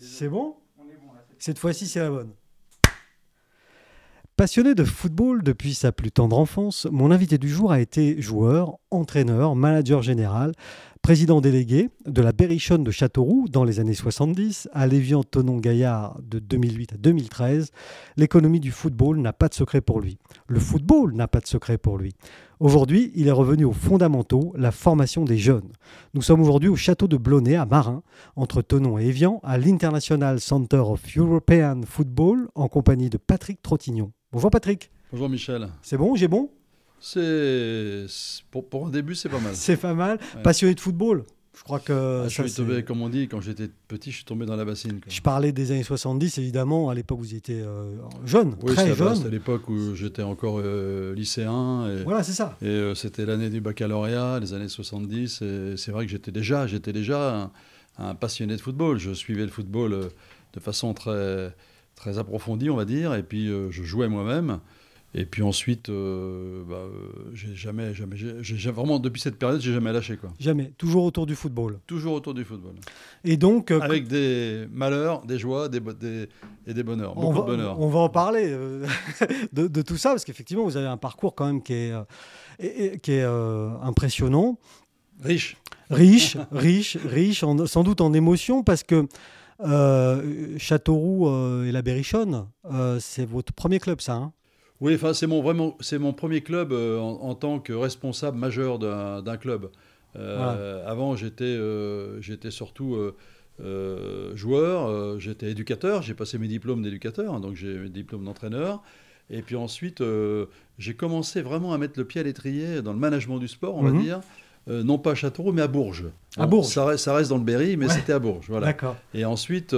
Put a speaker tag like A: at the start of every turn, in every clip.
A: C'est bon Cette fois-ci, c'est la bonne. Passionné de football depuis sa plus tendre enfance, mon invité du jour a été joueur, entraîneur, manager général, président délégué de la Berrichonne de Châteauroux dans les années 70, à lévian tonon gaillard de 2008 à 2013. L'économie du football n'a pas de secret pour lui. Le football n'a pas de secret pour lui. Aujourd'hui, il est revenu aux fondamentaux, la formation des jeunes. Nous sommes aujourd'hui au château de Blonay à Marin, entre Tonon et Evian, à l'International Center of European Football, en compagnie de Patrick Trottignon. Bonjour Patrick.
B: Bonjour Michel.
A: C'est bon, j'ai bon?
B: C'est pour, pour un début, c'est pas mal.
A: C'est pas mal. Passionné de football je crois que.
B: Ah, je suis tombé, comme on dit, quand j'étais petit, je suis tombé dans la bassine.
A: Je parlais des années 70, évidemment, à l'époque où vous étiez euh, jeune,
B: oui,
A: très jeune.
B: C'était à l'époque où j'étais encore euh, lycéen. Et,
A: voilà, c'est ça.
B: Et euh, c'était l'année du baccalauréat, les années 70. Et c'est vrai que j'étais déjà, j'étais déjà un, passionné de football. Je suivais le football de façon très, très approfondie, on va dire. Et puis, je jouais moi-même. Et puis ensuite, euh, bah, j'ai jamais, jamais, j'ai vraiment depuis cette période, j'ai jamais lâché quoi.
A: Jamais, toujours autour du football.
B: Toujours autour du football.
A: Et donc,
B: euh, avec des malheurs, des joies, des, des et des bonheurs, beaucoup
A: on va,
B: de.
A: On va en parler euh, de, tout ça parce qu'effectivement, vous avez un parcours quand même qui est, qui est impressionnant.
B: Riche.
A: Riche, riche, riche, sans doute en émotion parce que. Châteauroux et la Berrichonne, c'est votre premier club, ça hein?
B: Oui, enfin, c'est mon, vraiment, c'est mon premier club euh, en, tant que responsable majeur d'un club. Euh, avant, j'étais euh, j'étais surtout joueur, j'étais éducateur, j'ai passé mes diplômes d'éducateur, hein, donc j'ai mes diplômes d'entraîneur. Et puis ensuite, j'ai commencé vraiment à mettre le pied à l'étrier dans le management du sport, on va mhm. dire. non pas à Châteauroux, mais à Bourges.
A: À Bourges.
B: Ça reste, ça reste, dans le Berry, mais c'était à Bourges. Voilà.
A: D'accord.
B: Et ensuite,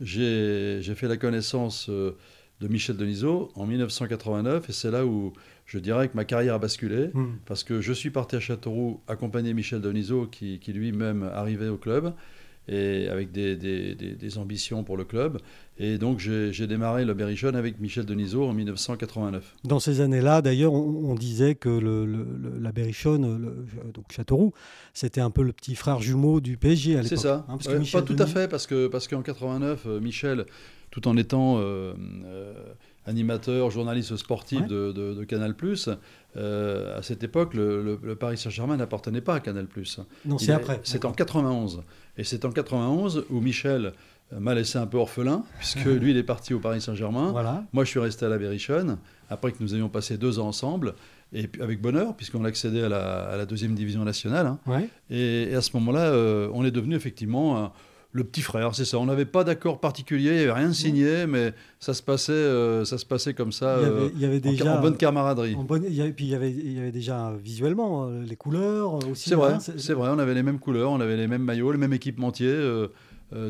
B: j'ai fait la connaissance de Michel Denisot en 1989 et c'est là où je dirais que ma carrière a basculé hmm. parce que je suis parti à Châteauroux accompagner Michel Denisot qui, qui lui-même arrivait au club et avec des, des, des, ambitions pour le club. Et donc j'ai démarré le Berrichon avec Michel Denisot en 1989.
A: Dans ces années-là, d'ailleurs, on, disait que le, la Berrichonne, donc Châteauroux, c'était un peu le petit frère jumeau du PSG à l'époque.
B: C'est ça. Hein, pas tout à fait, parce qu'en parce qu'en 89, euh, Michel tout en étant euh, euh, animateur, journaliste sportif de, Canal+. Euh, à cette époque, le, Paris Saint-Germain n'appartenait pas à Canal+.
A: Non, c'est après.
B: C'est en 91. Et c'est en 91 où Michel m'a laissé un peu orphelin, puisque lui, il est parti au Paris Saint-Germain.
A: Voilà.
B: Moi, je suis resté à la Berrichonne, après que nous avions passé deux ans ensemble, et avec bonheur, puisqu'on accédait à la, à la deuxième division nationale. Hein. Et, à ce moment-là, on est devenu effectivement le petit frère, c'est ça. On n'avait pas d'accord particulier, il n'y avait rien signé, mais ça se passait, euh, ça se passait comme ça,
A: il y avait, déjà,
B: en, bonne camaraderie.
A: En bonne, il puis il y, avait, il y avait déjà visuellement euh, les couleurs aussi.
B: C'est vrai, hein, c'est vrai. On avait les mêmes couleurs, on avait les mêmes maillots, le même équipementier. Euh,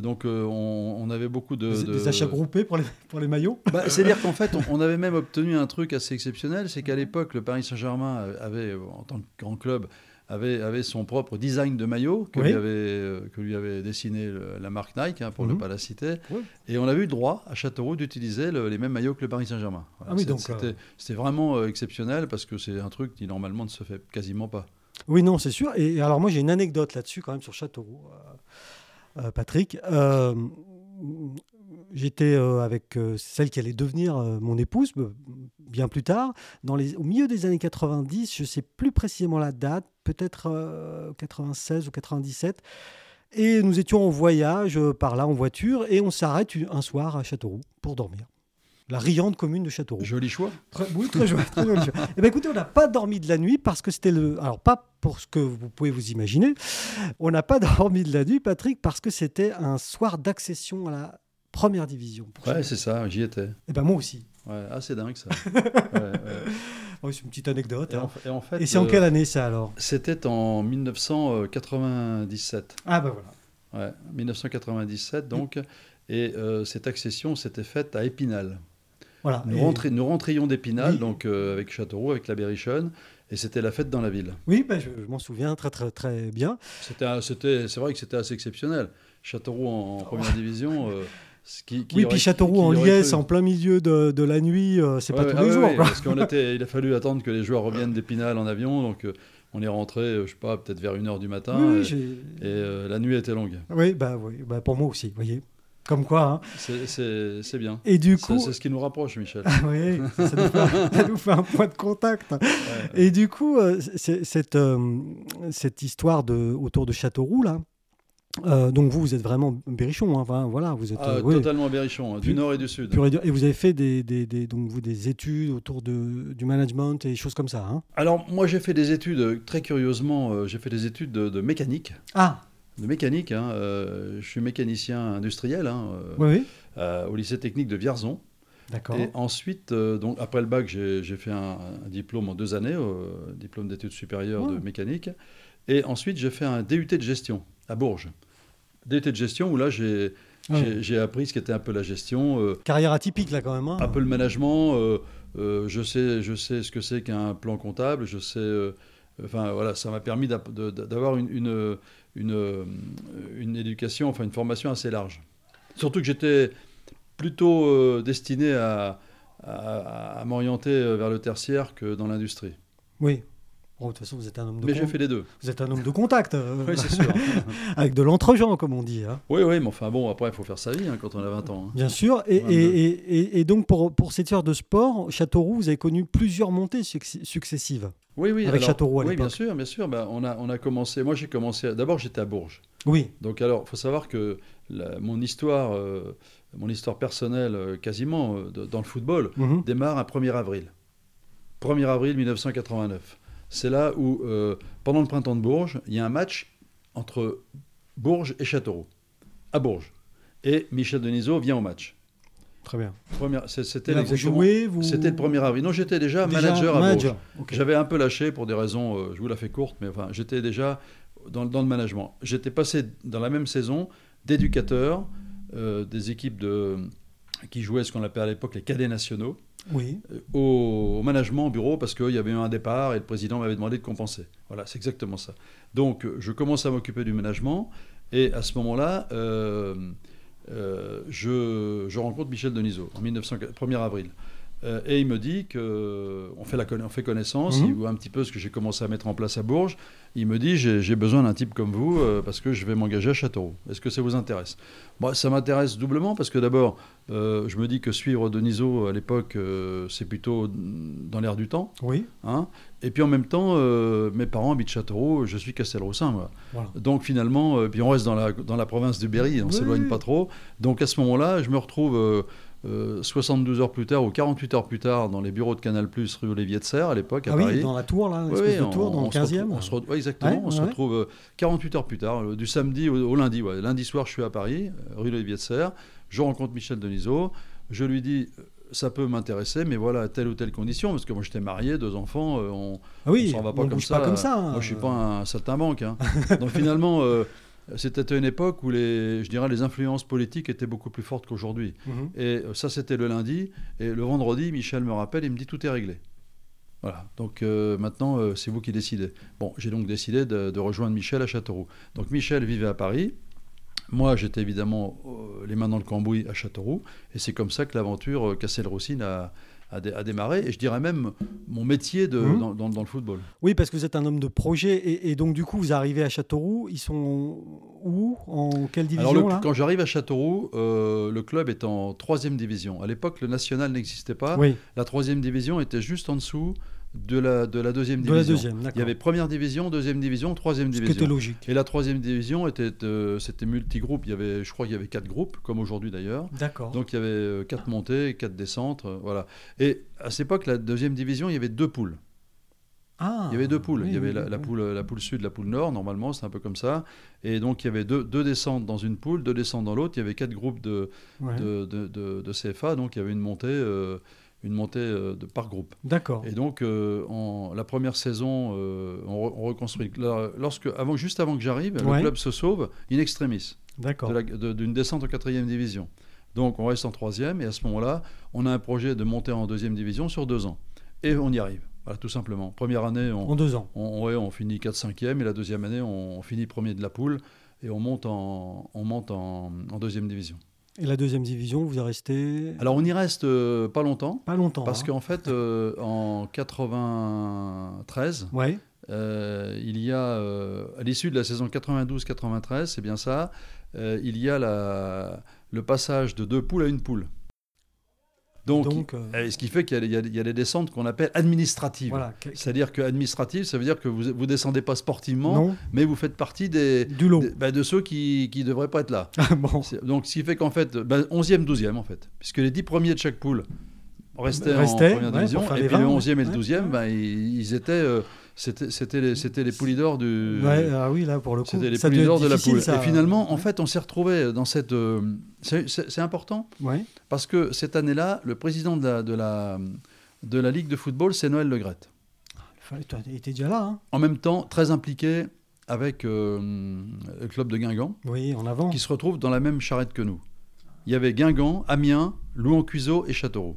B: donc on, avait beaucoup de
A: des, achats groupés pour les, pour les maillots.
B: Bah, C'est-à-dire qu'en fait, on, avait même obtenu un truc assez exceptionnel, c'est qu'à l'époque, le Paris Saint-Germain avait, en tant que grand club, avait, avait son propre design de maillot que, lui, avait, euh, que lui avait dessiné la marque Nike, hein, pour ne mhm. pas la citer. Et on avait eu le droit à Châteauroux d'utiliser les mêmes maillots que le Paris Saint-Germain.
A: ah oui, euh,
B: C'était vraiment euh, exceptionnel parce que c'est un truc qui normalement ne se fait quasiment pas.
A: Oui, non, c'est sûr. Et alors moi j'ai une anecdote là-dessus quand même sur Châteauroux, Patrick. J'étais avec celle qui allait devenir mon épouse bien plus tard, dans les, au milieu des années 90, je ne sais plus précisément la date, peut-être 96 ou 97. Et nous étions en voyage par là en voiture et on s'arrête un soir à Châteauroux pour dormir. La riante commune de Châteauroux.
B: Joli choix.
A: Très, oui, très joli. Très joli choix. Eh bien, écoutez, on n'a pas dormi de la nuit parce que c'était le. Alors, pas pour ce que vous pouvez vous imaginer. On n'a pas dormi de la nuit, Patrick, parce que c'était un soir d'accession à la première division.
B: Ouais, c'est ça, j'y étais.
A: Et eh ben moi aussi.
B: Ouais, ah, c'est dingue ça.
A: c'est une petite anecdote. Et,
B: hein. en, fait,
A: et c'est en quelle année ça alors?
B: C'était en 1997.
A: Ah ben voilà.
B: Ouais, 1997 donc. Et euh, cette accession s'était faite à Épinal.
A: Voilà.
B: Nous, nous rentrions d'Épinal, donc euh, avec Châteauroux, avec la Berrichonne, et c'était la fête dans la ville.
A: Oui, ben, je, m'en souviens très très très bien.
B: C'était, c'est vrai que c'était assez exceptionnel. Châteauroux en, première division.
A: Oui, puis Châteauroux en liesse, en plein milieu de, de la nuit, euh, c'est pas tous les jours.
B: parce qu'il a fallu attendre que les joueurs reviennent d'Épinal en avion, donc euh, on est rentré, euh, je sais pas, peut-être vers 1h du matin, et, la nuit était longue.
A: Oui, bah, oui bah, pour moi aussi, vous voyez. Comme quoi. Hein.
B: C'est bien.
A: Et du coup.
B: C'est ce qui nous rapproche, Michel.
A: oui, ça, nous fait, un point de contact. Et du coup, cette, cette histoire de, autour de Châteauroux, là, euh, donc vous, vous êtes vraiment Berrichon, hein, enfin, voilà, vous êtes
B: ah, totalement Berrichon, hein, du nord et du sud.
A: Et vous avez fait des, des, des, donc vous, des études autour de, du management et des choses comme ça. Hein
B: Alors moi, j'ai fait des études très curieusement. j'ai fait des études de, de mécanique.
A: Ah
B: de mécanique. Euh, je suis mécanicien industriel
A: euh,
B: au lycée technique de Vierzon.
A: D'accord.
B: Et ensuite, euh, donc, après le bac, j'ai fait un, diplôme en deux années, diplôme d'études supérieures de mécanique. Et ensuite, j'ai fait un DUT de gestion à Bourges. DUT de gestion où là, j'ai appris ce qu'était un peu la gestion.
A: Carrière atypique là quand même. Hein.
B: Un peu le management. je, sais, je sais ce que c'est qu'un plan comptable. Je sais. enfin voilà, ça m'a permis d'avoir une, une, une éducation, enfin une formation assez large. Surtout que j'étais plutôt euh, destiné à, à, m'orienter euh, vers le tertiaire que dans l'industrie.
A: Oui. De toute façon, vous êtes un homme de
B: Mais j'ai fait les deux.
A: Vous êtes un homme de contact.
B: Euh, oui, c'est sûr.
A: Avec de l'entre-gens, comme on dit. Hein.
B: Oui, oui, mais enfin bon, après, il faut faire sa vie hein, quand on a 20 ans. Hein.
A: Bien sûr. Et, et, et, et, donc, pour, pour cette heure de sport, Châteauroux, vous avez connu plusieurs montées successives.
B: Oui, oui.
A: Avec Châteauroux à
B: Oui, bien sûr, bien sûr. Ben, on, a, on a commencé. Moi, j'ai commencé. D'abord, j'étais à Bourges.
A: Oui.
B: Donc, alors, il faut savoir que mon histoire, euh, mon histoire personnelle, euh, quasiment dans le football, mhm. démarre un 1er avril. 1er avril 1989. C'est là où, pendant le printemps de Bourges, il y a un match entre Bourges et Châteauroux, à Bourges. Et Michel Denisot vient au match.
A: Très bien.
B: C'était
A: vous...
B: C'était le 1er avril. Non, j'étais déjà, manager à Bourges. J'avais un peu lâché pour des raisons, euh, je vous la fais courte, mais enfin, j'étais déjà dans, dans, le management. J'étais passé dans la même saison d'éducateur euh, des équipes de, qui jouaient ce qu'on appelait à l'époque les cadets nationaux.
A: Oui.
B: Euh, au, management, au bureau, parce qu'il y avait eu un départ et le président m'avait demandé de compenser. Voilà, c'est exactement ça. Donc, je commence à m'occuper du management et à ce moment-là, euh, je, rencontre Michel Denisot en 1er avril. Euh, et il me dit qu'on fait, la, on fait connaissance, mhm. il voit un petit peu ce que j'ai commencé à mettre en place à Bourges. Il me dit j'ai besoin d'un type comme vous euh, parce que je vais m'engager à Châteauroux. Est-ce que ça vous intéresse? Moi, Ça m'intéresse doublement parce que d'abord, je me dis que suivre Denisot à l'époque, c'est plutôt dans l'air du temps.
A: Oui.
B: Hein? Et puis en même temps, mes parents habitent Châteauroux, je suis Castelroussin. Moi. Donc finalement, puis on reste dans la, dans la province du Berry, on ne s'éloigne pas trop. Donc à ce moment-là, je me retrouve 72 euh, heures plus tard ou 48 heures plus tard dans les bureaux de Canal Plus rue Olivier de Serre à l'époque à
A: ah
B: Paris.
A: Oui, dans la tour là, oui, de tour, dans le 15e.
B: On se retrouve, exactement, on se retrouve 48 heures plus tard, euh, du samedi au, lundi. Lundi soir, je suis à Paris, euh, rue Olivier de Serre. Je rencontre Michel Denisot. Je lui dis ça peut m'intéresser, mais voilà, telle ou telle condition, parce que moi j'étais marié, deux enfants, on
A: ah oui,
B: s'en va pas, comme
A: ça. pas comme ça.
B: Moi je suis pas un saltimbanque. Hein. Donc finalement, c'était une époque où les, je dirais, les influences politiques étaient beaucoup plus fortes qu'aujourd'hui. Mhm. Et euh, ça, c'était le lundi. Et le vendredi, Michel me rappelle, il me dit tout est réglé. Voilà. Donc euh, maintenant, euh, c'est vous qui décidez. Bon, j'ai donc décidé de, rejoindre Michel à Châteauroux. Donc Michel vivait à Paris. Moi, j'étais évidemment les mains dans le cambouis à Châteauroux. Et c'est comme ça que l'aventure Cassel-Roussine a, à, démarrer, et je dirais même mon métier de, mmh. dans, le football.
A: Oui, parce que vous êtes un homme de projet, et, donc du coup, vous arrivez à Châteauroux, ils sont où En quelle division
B: Alors, Quand j'arrive à Châteauroux, euh, le club est en troisième division. À l'époque, le national n'existait pas.
A: Oui.
B: La troisième division était juste en dessous de la, de la deuxième division.
A: La deuxième,
B: Il y avait première division, deuxième division, troisième division.
A: Ce qui était logique.
B: Et la troisième division était, euh, c'était multigroupe. Il y avait, je crois qu'il y avait quatre groupes, comme aujourd'hui d'ailleurs.
A: D'accord.
B: Donc il y avait euh, quatre montées, quatre descentes, euh, voilà. Et à cette époque, la deuxième division, il y avait deux poules.
A: Ah,
B: il y avait deux poules. il y avait la, poule, la poule sud, la poule nord, normalement, c'est un peu comme ça. Et donc, il y avait deux, deux, descentes dans une poule, deux descentes dans l'autre. Il y avait quatre groupes de, de, de, de, CFA, donc il y avait une montée une montée euh, de, par groupe.
A: D'accord.
B: Et donc, euh, en, la première saison, euh, on, reconstruit. Lorsque, avant, juste avant que j'arrive, le club se sauve in extremis.
A: D'accord.
B: D'une descente en quatrième division. Donc, on reste en troisième, et à ce moment-là, on a un projet de monter en deuxième division sur deux ans. Et on y arrive. Voilà, tout simplement. Première année, on,
A: en deux ans.
B: On, on finit 4-5e, et la deuxième année, on, finit premier de la poule, et on monte en, on monte en deuxième division.
A: Et la deuxième division, vous y restez
B: Alors on y reste euh, pas longtemps.
A: Pas longtemps.
B: Parce hein. qu'en fait, euh, en 93,
A: ouais.
B: Euh, il y a, à l'issue de la saison 92-93, c'est bien ça, il y a la, le passage de deux poules à une poule. Donc, euh, ce qui fait qu'il y, a des descentes qu'on appelle administratives. C'est-à-dire que administrative, ça veut dire que vous ne descendez pas sportivement, mais vous faites partie des,
A: du lot.
B: Bah, de ceux qui ne devraient pas être là.
A: Ah, bon.
B: Donc, ce qui fait qu'en fait, 11e, 12e, en fait, puisque les 10 premiers de chaque poule restaient, en première division, et puis le 11e et le 12e, ben, ils, étaient... Euh, c'était les, les poulies d'or du.
A: ah oui, là pour le coup.
B: C'était les poulies d'or de la poule. Et finalement, en fait, on s'est retrouvé dans cette. Euh, c'est important.
A: Ouais.
B: Parce que cette année-là, le président de la, de la, de la Ligue de football, c'est Noël Legrette.
A: Il était déjà là. Hein.
B: En même temps, très impliqué avec euh, le club de Guingamp.
A: Oui, en avant.
B: Qui se retrouve dans la même charrette que nous. Il y avait Guingamp, Amiens, Louan-Cuiseau et Châteauroux.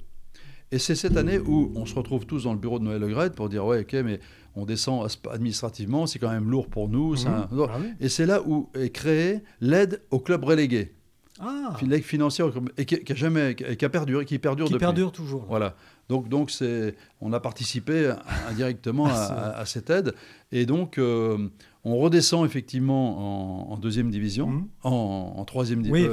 B: Et c'est cette année où on se retrouve tous dans le bureau de Noël Legrette pour dire ouais, ok, mais on descend administrativement, c'est quand même lourd pour nous. Mhm. Ah et c'est là où est créée l'aide au club relégué.
A: Ah.
B: L'aide financière et qui, a jamais, qui a perduré, qui perdure
A: qui
B: depuis.
A: perdure toujours.
B: Voilà. Donc, donc c'est, on a participé indirectement à, cette aide. Et donc, euh, on redescend effectivement en, deuxième division, mhm. en, troisième
A: division.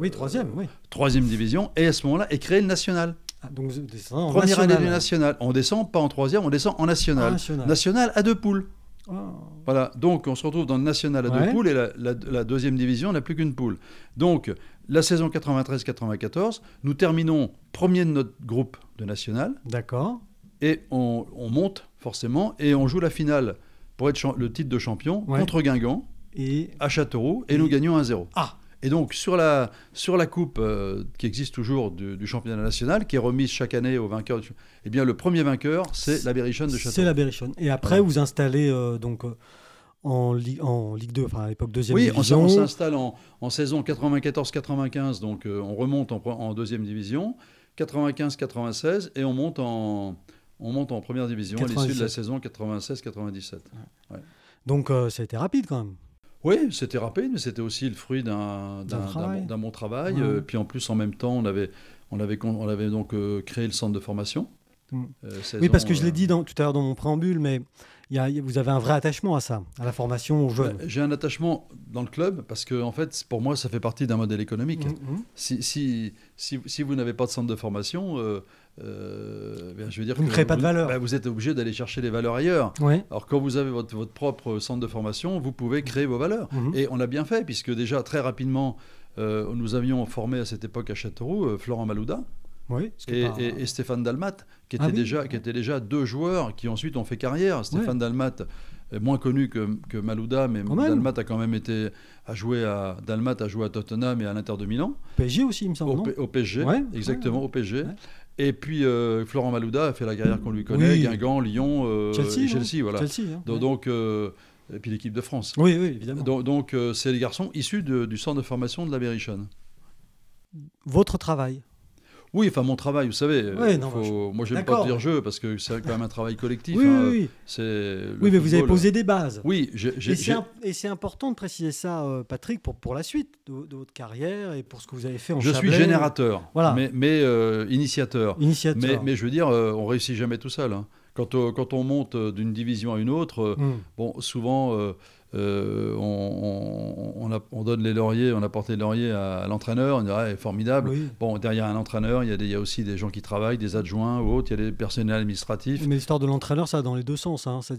A: oui, troisième, oui.
B: Troisième division. Et à ce moment-là, est créé le national.
A: Ah, donc en
B: Première année du national. On descend pas en troisième, on descend en national. national. à deux poules.
A: Ah.
B: Voilà, donc on se retrouve dans le national à deux poules et la, deuxième division n'a plus qu'une poule. Donc la saison 93-94, nous terminons premier de notre groupe de national.
A: D'accord.
B: Et on, monte forcément et on joue la finale pour être le titre de champion contre Guingamp
A: et...
B: à Châteauroux et, et... nous gagnons 1-0.
A: Ah
B: et donc, sur la, sur la coupe euh, qui existe toujours du, championnat national, qui est remise chaque année aux vainqueurs, eh bien, le premier vainqueur, c'est la Berrichonne de Châteauroux.
A: C'est la Berrichonne. Et après, vous installez euh, donc, euh, en, en Ligue 2, enfin à l'époque deuxième division.
B: Oui, on s'installe en, en, saison 94-95, donc on remonte en, en, deuxième division, 95-96, et on monte en, on monte en première division à l'issue de la saison 96-97.
A: Donc ça a été rapide quand même.
B: Oui, c'était rapide, mais c'était aussi le fruit d'un bon travail. Euh, puis en plus, en même temps, on avait, on avait, on avait donc euh, créé le centre de formation.
A: Mm. Euh, oui, parce que je l'ai dit dans, tout à l'heure dans mon préambule, mais y a, vous avez un vrai attachement à ça, à la formation aux jeunes.
B: J'ai un attachement dans le club parce que, en fait, pour moi, ça fait partie d'un modèle économique. Mm, mm. Si, si, si, si, vous n'avez pas de centre de formation,
A: euh, ben, je veux dire vous ne créez pas de valeur.
B: Ben, vous êtes obligé d'aller chercher les valeurs ailleurs. Alors quand vous avez votre, votre, propre centre de formation, vous pouvez créer vos valeurs. Mhm. Et on a bien fait, puisque déjà très rapidement, euh, nous avions formé à cette époque à Châteauroux euh, Florent Malouda. et, Stéphane Dalmat, qui étaient, ah déjà, qui étaient déjà deux joueurs qui ensuite ont fait carrière. Stéphane Dalmat est moins connu que, que Malouda, mais Dalmat a quand même été a joué à Dalmat a joué à Tottenham et à l'Inter de Milan.
A: PSG aussi, il me semble.
B: Au, au PSG, exactement, au PSG. Et puis euh, Florent Malouda a fait la carrière qu'on lui connaît, Guingamp, Lyon, euh,
A: Chelsea,
B: Chelsea, voilà.
A: Hein,
B: donc, euh, et puis l'équipe de France.
A: Oui, oui, évidemment.
B: Donc, c'est les garçons issus du centre de formation de la Berrichonne.
A: Votre travail
B: oui, enfin mon travail, vous savez.
A: Ouais, non,
B: faut... Moi, j'aime pas dire jeu parce que c'est quand même un travail collectif.
A: oui,
B: hein.
A: oui,
B: oui.
A: mais vous avez posé des bases.
B: Oui,
A: et c'est important de préciser ça, Patrick, pour, pour la suite de, votre carrière et pour ce que vous avez fait en
B: Je suis générateur, voilà. mais, mais initiateur.
A: initiateur.
B: Mais, mais, je veux dire, on réussit jamais tout seul. Hein. Quand, quand, on monte d'une division à une autre, hmm. bon, souvent euh, on, donne les lauriers, on apporte les lauriers à, l'entraîneur, on dirait formidable. Bon, derrière un entraîneur, il y, a aussi des gens qui travaillent, des adjoints ou autres, il y a des personnels administratifs.
A: Mais l'histoire de l'entraîneur, ça dans les deux sens. Hein,
B: Et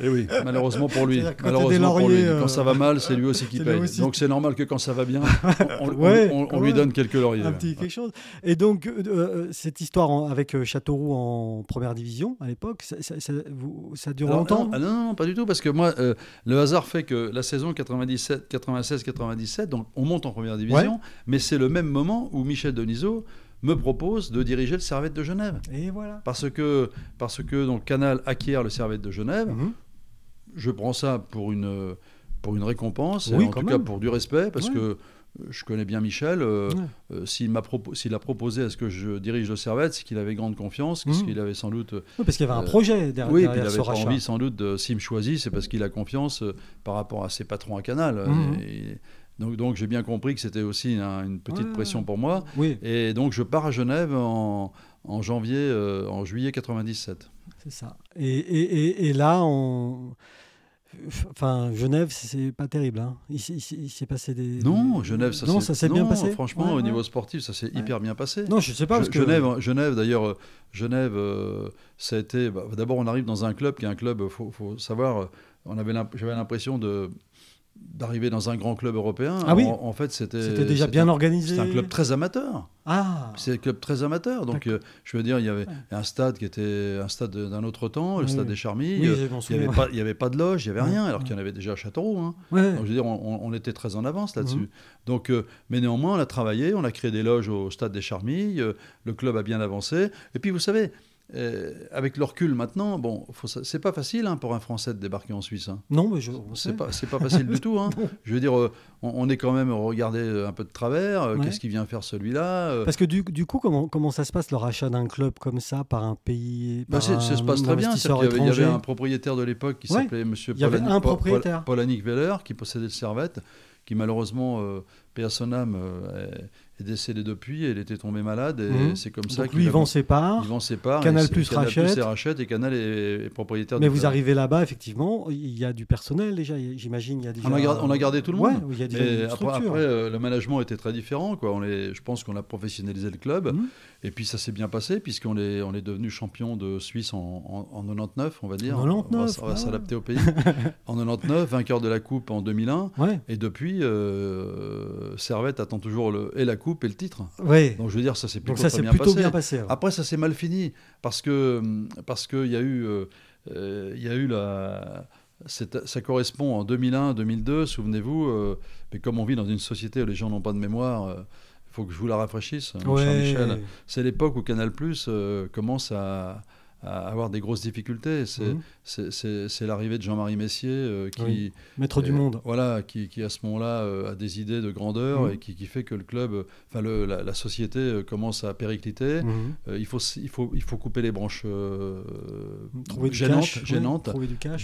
B: eh oui, malheureusement pour lui. Malheureusement pour lui. Quand ça va mal, c'est lui aussi qui paye. Donc c'est normal que quand ça va bien, on, lui donne quelques lauriers.
A: Un petit quelque chose. Et donc, euh, euh, cette histoire avec Châteauroux en première division à l'époque, ça, ça, dure longtemps
B: ah non, non, pas du tout, parce que moi, le hasard fait que la saison 97, 96-97, donc on monte en première division, mais c'est le même moment où Michel Denisot me propose de diriger le Servette de Genève.
A: Et voilà.
B: Parce que, parce que donc, Canal acquiert le Servette de Genève. Mhm. Je prends ça pour une, pour une récompense, en tout cas pour du respect, parce que je connais bien Michel. Euh, euh, s'il, m'a s'il a proposé à ce que je dirige le Servette, c'est qu'il avait grande confiance, parce mmh. qu'il avait sans doute.
A: Oui, parce qu'il y avait un euh, projet derrière.
B: Oui, puis il avait pas envie sans doute de. S'il me choisit, c'est parce qu'il a confiance par rapport à ses patrons à Canal. Mmh. Et, donc, donc j'ai bien compris que c'était aussi une petite pression pour moi.
A: Oui.
B: Et donc je pars à Genève en, en janvier, en juillet 97.
A: C'est ça. Et, et, et là, on Enfin, Genève, c'est pas terrible. Hein. Il, s'est passé des.
B: Non, Genève, ça
A: non, s'est bien passé.
B: Franchement, au niveau sportif, ça s'est hyper bien passé.
A: Non, je sais pas. Parce
B: Genève, que... Genève d'ailleurs, euh, Genève, euh, ça a été. Bah, d'abord, on arrive dans un club qui est un club, faut, faut savoir, on avait j'avais l'impression de d'arriver dans un grand club européen.
A: Ah oui.
B: En, fait, c'était
A: c'était déjà bien organisé.
B: C'est un club très amateur.
A: Ah.
B: C'est un club très amateur. Donc, euh, je veux dire, il y avait un stade qui était un stade d'un autre temps, le stade des Charmilles. il n'y avait, pas, il y avait pas de loge, il n'y avait rien, alors qu'il y en avait déjà à Châteauroux. Hein. Donc, je veux dire, on, était très en avance là-dessus. Mhm. Donc, euh, mais néanmoins, on a travaillé, on a créé des loges au stade des Charmilles. Euh, le club a bien avancé. Et puis, vous savez, euh, avec le recul maintenant, bon, c'est pas facile hein, pour un Français de débarquer en Suisse. Hein.
A: Non, mais je.
B: C'est pas, pas facile du tout. Hein. Je veux dire, euh, on, est quand même regardé un peu de travers. Euh, qu'est-ce qu'il vient faire celui-là
A: Parce que du, du, coup, comment, comment ça se passe le rachat d'un club comme ça par un pays
B: bah, Ça se passe très bien. Il y, avait, un propriétaire de l'époque qui s'appelait Monsieur Polanic Weller qui possédait le Servette, qui malheureusement, paix son âme, est décédé depuis et il était tombé malade et mhm. c'est comme ça
A: qu'il lui vend ses parts.
B: Il vend ses parts.
A: Canal Plus rachète.
B: Plus rachète et Canal est, propriétaire.
A: Mais vous arrivez là-bas effectivement, il y a du personnel déjà. J'imagine il y a déjà.
B: On a, gardé, on a gardé tout le monde.
A: Ouais, il y a déjà
B: après, après euh, le management était très différent quoi. On est, je pense qu'on a professionnalisé le club mhm. Et puis ça s'est bien passé puisqu'on est, on est devenu champion de Suisse en, en, 99 on va dire.
A: 99,
B: on va, s'adapter au pays. en 99, vainqueur de la coupe en 2001 et depuis euh, Servette attend toujours le, et la coupe et le titre. Donc je veux dire, ça s'est plutôt, bien, passé. Après, ça s'est mal fini parce que parce qu'il y a eu euh, euh, y a eu la ça correspond en 2001, 2002, souvenez-vous. Euh, mais comme on vit dans une société où les gens n'ont pas de mémoire, faut que je vous la rafraîchisse, Michel. C'est l'époque où Canal Plus commence à à avoir des grosses difficultés. C'est mhm. l'arrivée de Jean-Marie Messier euh, qui
A: maître du monde.
B: Voilà, qui, qui à ce moment-là euh, a des idées de grandeur mhm. et qui, qui, fait que le club, enfin la, la, société euh, commence à péricliter. Mhm. il faut il faut il faut couper les branches gênantes, gênantes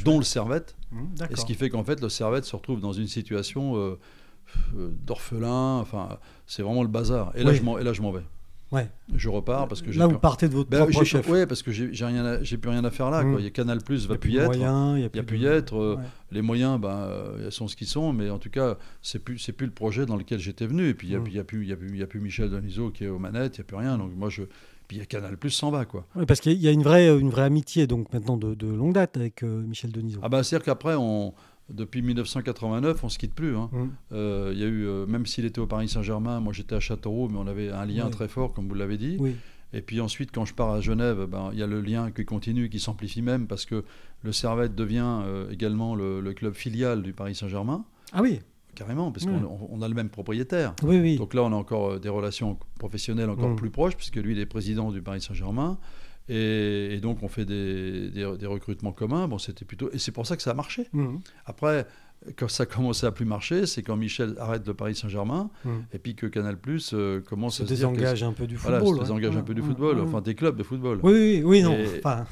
B: dont le Servette. et ce qui fait qu'en fait le Servette se retrouve dans une situation d'orphelin. Enfin, c'est vraiment le bazar. Et là, je m'en vais.
A: Ouais.
B: Je repars parce que
A: là vous partez de votre ben, propre chef.
B: Oui, parce que j'ai rien, j'ai plus rien à faire là. Quoi. Mmh. Il y a Canal Plus va plus y être.
A: Il
B: n'y a plus y être. Euh, les moyens, ben, ils sont ce qu'ils sont, mais en tout cas, c'est plus, c'est plus le projet dans lequel j'étais venu. Et puis il n'y a, mmh. a, plus, il a, plus, il y a plus Michel Denisot qui est aux manettes. Il n'y a plus rien. Donc moi je, puis il y a Canal Plus s'en va quoi.
A: Oui, parce qu'il y a une vraie, une vraie amitié donc maintenant de, de longue date avec euh, Michel Denisot.
B: Ah ben c'est-à-dire qu'après on depuis 1989, on se quitte plus. Hein. Mmh. Euh, il y a eu, euh, même s'il était au Paris Saint-Germain, moi j'étais à Châteauroux, mais on avait un lien très fort, comme vous l'avez dit. Et puis ensuite, quand je pars à Genève, ben, il y a le lien qui continue, qui s'amplifie même, parce que le Servette devient euh, également le, club filial du Paris Saint-Germain.
A: Ah oui
B: Carrément, parce qu'on a le même propriétaire.
A: Oui, oui.
B: Donc là, on a encore des relations professionnelles encore mmh. plus proches, puisque lui, il est président du Paris Saint-Germain. Et, donc on fait des, des, recrutements communs. Bon, c'était plutôt et c'est pour ça que ça a marché. Mmh. Après, quand ça commençait à plus marcher, c'est quand Michel arrête le Paris Saint-Germain mmh. et puis que Canal Plus euh, commence
A: se
B: à
A: se désengage un peu du football. Voilà,
B: se désengage un peu du football, enfin des clubs de football.
A: Oui, oui, oui non.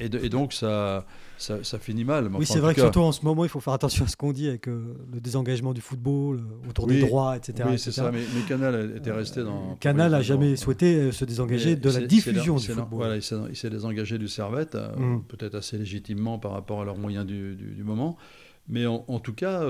B: Et, et, donc ça, ça, ça, finit mal.
A: oui, c'est vrai que surtout en ce moment, il faut faire attention à ce qu'on dit avec euh, le désengagement du football, euh, autour des droits, etc.
B: Oui, c'est ça. Mais, Canal était resté dans.
A: Canal n'a jamais souhaité se désengager de la diffusion du football.
B: Voilà, il s'est désengagé du Servette, peut-être assez légitimement par rapport à leurs moyens du, moment. Mais en, en tout cas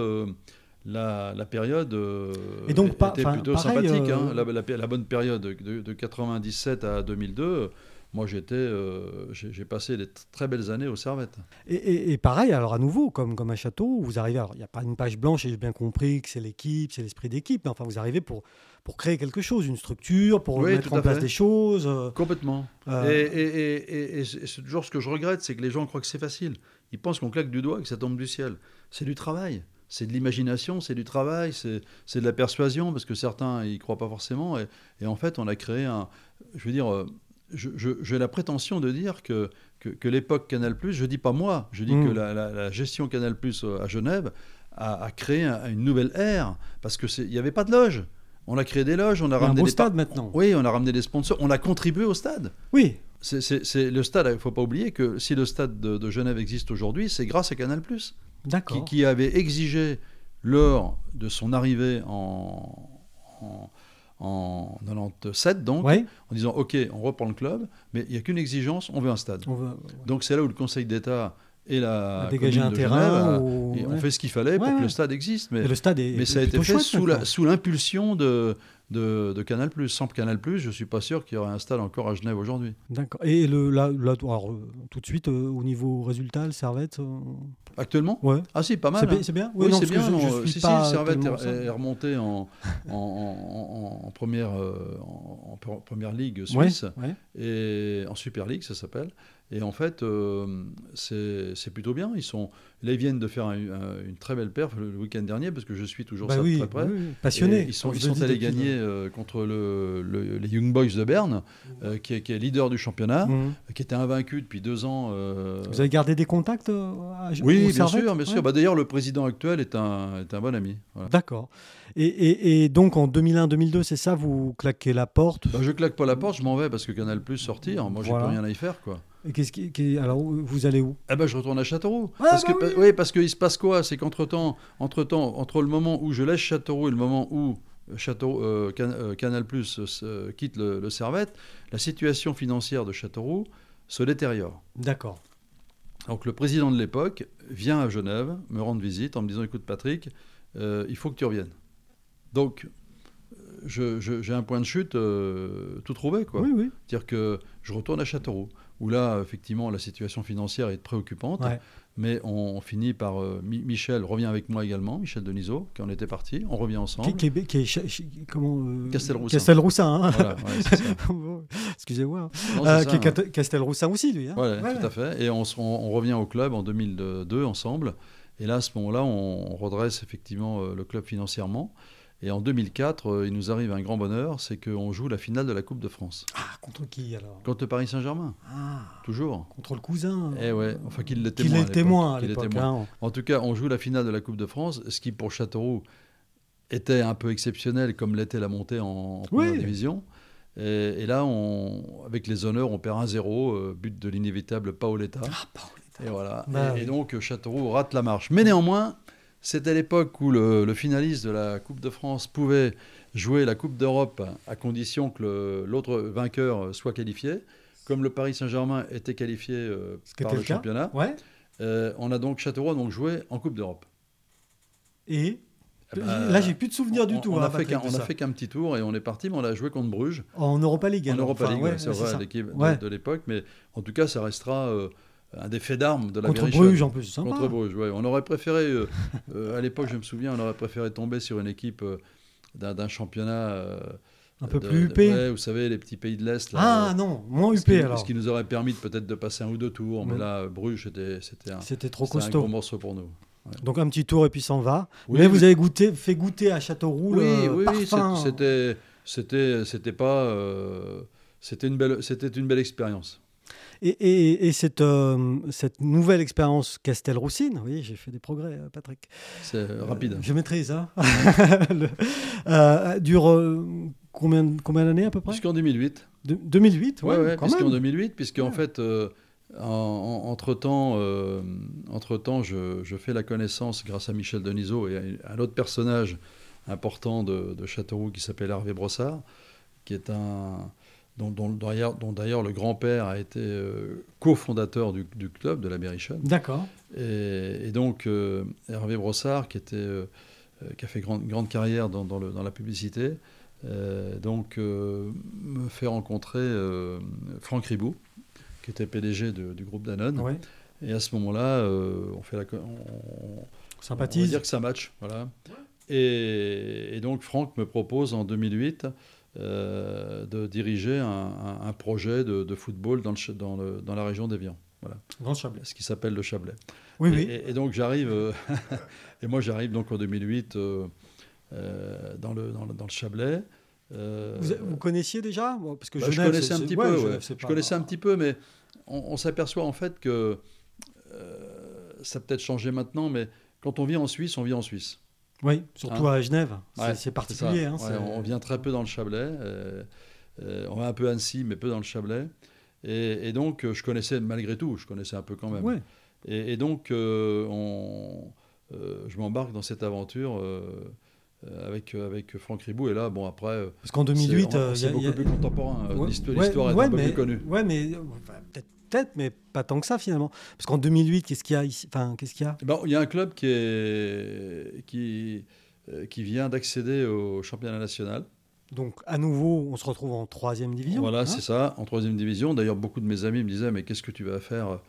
B: la, la période euh,
A: et donc,
B: était plutôt sympathique. Hein. Euh, la, la, bonne période de, de, 97 à 2002, moi j'étais, euh, j'ai passé des très belles années au Servette.
A: Et, et, pareil, alors à nouveau, comme, comme un château, vous arrivez, alors il n'y a pas une page blanche, et j'ai bien compris que c'est l'équipe, c'est l'esprit d'équipe, mais enfin vous arrivez pour, pour créer quelque chose, une structure, pour mettre en place des choses.
B: Complètement. Et, et c'est toujours ce que je regrette, c'est que les gens croient que c'est facile. Ils pensent qu'on claque du doigt et que ça tombe du ciel. C'est du travail c'est de l'imagination, c'est du travail, c'est de la persuasion, parce que certains n'y croient pas forcément. Et, en fait, on a créé un. Je veux dire, euh, j'ai la prétention de dire que, que, l'époque Canal, je ne dis pas moi, je dis que mm. la, gestion Canal euh, à Genève a, créé une nouvelle ère, parce qu'il n'y avait pas de loge. On a créé des loges, on a ramené
A: un
B: des
A: stade maintenant.
B: Oui, on a ramené des sponsors, on a contribué au stade.
A: Oui.
B: C'est le stade. Il ne faut pas oublier que si le stade de, de Genève existe aujourd'hui, c'est grâce à Canal qui, qui, avait exigé lors de son arrivée en, en, en 97, donc, en disant OK, on reprend le club, mais il n'y a qu'une exigence, on veut un stade. Donc c'est là où le Conseil d'État et la
A: dégager un terrain.
B: et On fait ce qu'il fallait pour que le stade existe. Mais,
A: le stade est,
B: mais ça a été fait sous l'impulsion de, de, de, Canal+. Sans Canal+, je ne suis pas sûr qu'il y aurait un stade encore à Genève aujourd'hui.
A: D'accord. Et le, là, alors, tout de suite, euh, au niveau résultat, le Servette euh,
B: Actuellement?
A: Ouais.
B: Ah si, pas mal.
A: C'est bien,
B: Oui, c'est bien. Je, si, si, le Servette est, remonté en, en, en, première, euh, en, première ligue suisse et en Super League, ça s'appelle. Et en fait, euh, c'est plutôt bien. Ils sont, là, ils viennent de faire une très belle perf le, week-end dernier, parce que je suis toujours
A: bah
B: ça
A: de
B: très près.
A: Oui, passionné.
B: ils sont, ils sont allés gagner euh, contre le, les Young Boys de Berne, euh, qui, est, qui, est, leader du championnat, mmh. qui était invaincu depuis deux ans.
A: Vous avez gardé des contacts
B: à, Oui, bien sûr, bien sûr. Bah, D'ailleurs, le président actuel est un, est un bon ami.
A: D'accord. Et, et, donc en 2001-2002, c'est ça, vous claquez la porte?
B: Bah, Je claque pas la porte, je m'en vais parce que Canal Plus sortir. Moi, j'ai plus rien à y faire, quoi.
A: Et qu'est-ce qui, alors vous allez où?
B: Eh ben je retourne à Châteauroux. Ah, parce bah que, oui. parce qu'il se passe quoi? C'est qu'entre temps, entre temps, entre le moment où je laisse Châteauroux et le moment où Château, euh, euh, Canal Plus euh, quitte le, Servette, la situation financière de Châteauroux se détériore.
A: D'accord.
B: Donc le président de l'époque vient à Genève me rendre visite en me disant écoute Patrick, il faut que tu reviennes. Donc j'ai un point de chute tout trouvé quoi.
A: Oui, oui.
B: C'est-à-dire que je retourne à Châteauroux où là, effectivement, la situation financière est préoccupante. Mais on, finit par. Euh, Michel revient avec moi également, Michel Denisot, qui en était parti. On revient ensemble.
A: Qui, qui, est, comment euh,
B: Castelroussin.
A: Castelroussin. Hein voilà, Excusez-moi. Euh, qui est hein. Castelroussin aussi, lui. Hein
B: ouais, tout à fait. Et on, on, revient au club en 2002 ensemble. Et là, à ce moment-là, on, redresse effectivement le club financièrement. Et en 2004, euh, il nous arrive un grand bonheur, c'est qu'on joue la finale de la Coupe de France.
A: Ah, contre qui alors?
B: Contre Paris Saint-Germain.
A: Ah,
B: toujours.
A: Contre le cousin.
B: Eh ouais, enfin qu'il l'était
A: Qu'il
B: est
A: témoin à l'époque. Hein.
B: En tout cas, on joue la finale de la Coupe de France, ce qui pour Châteauroux était un peu exceptionnel, comme l'était la montée en, première division. Et, là, on, avec les honneurs, on perd 1-0, euh, but de l'inévitable Paoletta.
A: Ah, Paoletta.
B: Et voilà. Bah et, donc Châteauroux rate la marche. Mais néanmoins, c'était l'époque où le, finaliste de la Coupe de France pouvait jouer la Coupe d'Europe à condition que l'autre vainqueur soit qualifié. Comme le Paris Saint-Germain était qualifié euh, par le championnat, euh, on a donc Châteauroux donc joué en Coupe d'Europe.
A: Et ben, Là, j'ai plus de souvenirs du tout.
B: On,
A: hein,
B: a, fait qu'un, petit tour et on est parti, mais on a joué contre Bruges.
A: En Europa League.
B: En Europa League, c'est vrai, l'équipe de, l'époque. Mais en tout cas, ça restera euh, un des faits d'armes de la
A: Contre Bruges en plus,
B: sympa. Contre Bruges, ouais. On aurait préféré, euh, euh, à l'époque, je me souviens, on aurait préféré tomber sur une équipe euh, d'un championnat.
A: un peu plus huppé.
B: Ouais, vous savez, les petits pays de l'Est.
A: Ah non, moins huppé alors.
B: Ce qui nous aurait permis peut-être de passer un ou deux tours. Mais là, Bruges, c'était un,
A: c'était trop costaud. un
B: gros morceau pour nous.
A: Donc un petit tour et puis s'en va. mais vous avez goûté, fait goûter à Châteauroux
B: oui,
A: le
B: oui,
A: parfum.
B: C'était, c'était, c'était pas, c'était une belle, c'était une belle expérience.
A: Et, et, cette, euh, cette nouvelle expérience Castel-Roussine, oui, j'ai fait des progrès, euh, Patrick.
B: C'est euh, rapide.
A: je maîtrise, hein. dure combien, combien d'années à peu près?
B: Jusqu'en 2008.
A: 2008,
B: ouais,
A: ouais,
B: jusqu'en 2008, puisque en fait, entre-temps, entre je, je, fais la connaissance, grâce à Michel Denisot et à un autre personnage important de, de Châteauroux qui s'appelle Hervé Brossard, qui est un dont, d'ailleurs le grand-père a été euh, cofondateur du, club de la Berrichonne.
A: D'accord.
B: Et, donc euh, Hervé Brossard, qui, était, euh, qui a fait grande, grande carrière dans, la publicité, donc me fait rencontrer Franck Ribou, qui était PDG du groupe Danone. Et à ce moment-là, on fait la... On,
A: Sympathise.
B: On va dire que ça match. Voilà. Et, et, donc Franck me propose en 2008 euh, de diriger un, projet de, football dans, le, dans, le, dans, la région d'Evian. Voilà.
A: Dans Chablais.
B: Ce qui s'appelle le Chablais.
A: Oui,
B: et,
A: oui.
B: Et, donc j'arrive, euh, et moi j'arrive donc en 2008 euh, dans, le, dans, le, dans, le, Chablais.
A: Vous, connaissiez déjà? Parce que
B: bah, je connaissais un petit peu. Je connaissais un petit peu, mais on, s'aperçoit en fait que ça a peut-être changé maintenant, mais quand on vit en Suisse, on vit en Suisse.
A: Oui, surtout hein à Genève. c'est particulier. Hein,
B: on vient très peu dans le Chablais. Euh, euh, on va un peu à Annecy, mais peu dans le Chablais. Et, donc, euh, je connaissais malgré tout, je connaissais un peu quand même. Et, donc, on, je m'embarque dans cette aventure. avec, avec Franck Ribou. Et là, bon, après.
A: Parce qu'en 2008.
B: C'est beaucoup plus contemporain. L'histoire est un peu plus connue.
A: Ouais, mais peut-être, mais pas tant que ça finalement. Parce qu'en 2008, qu'est-ce qu'il y a ici? Enfin, qu'est-ce qu'il y a?
B: Ben, Il y a un club qui, est, qui, euh, qui vient d'accéder au championnat national.
A: Donc, à nouveau, on se retrouve en troisième division.
B: Voilà, hein? c'est ça, en troisième division. D'ailleurs, beaucoup de mes amis me disaient, mais qu'est-ce que tu vas faire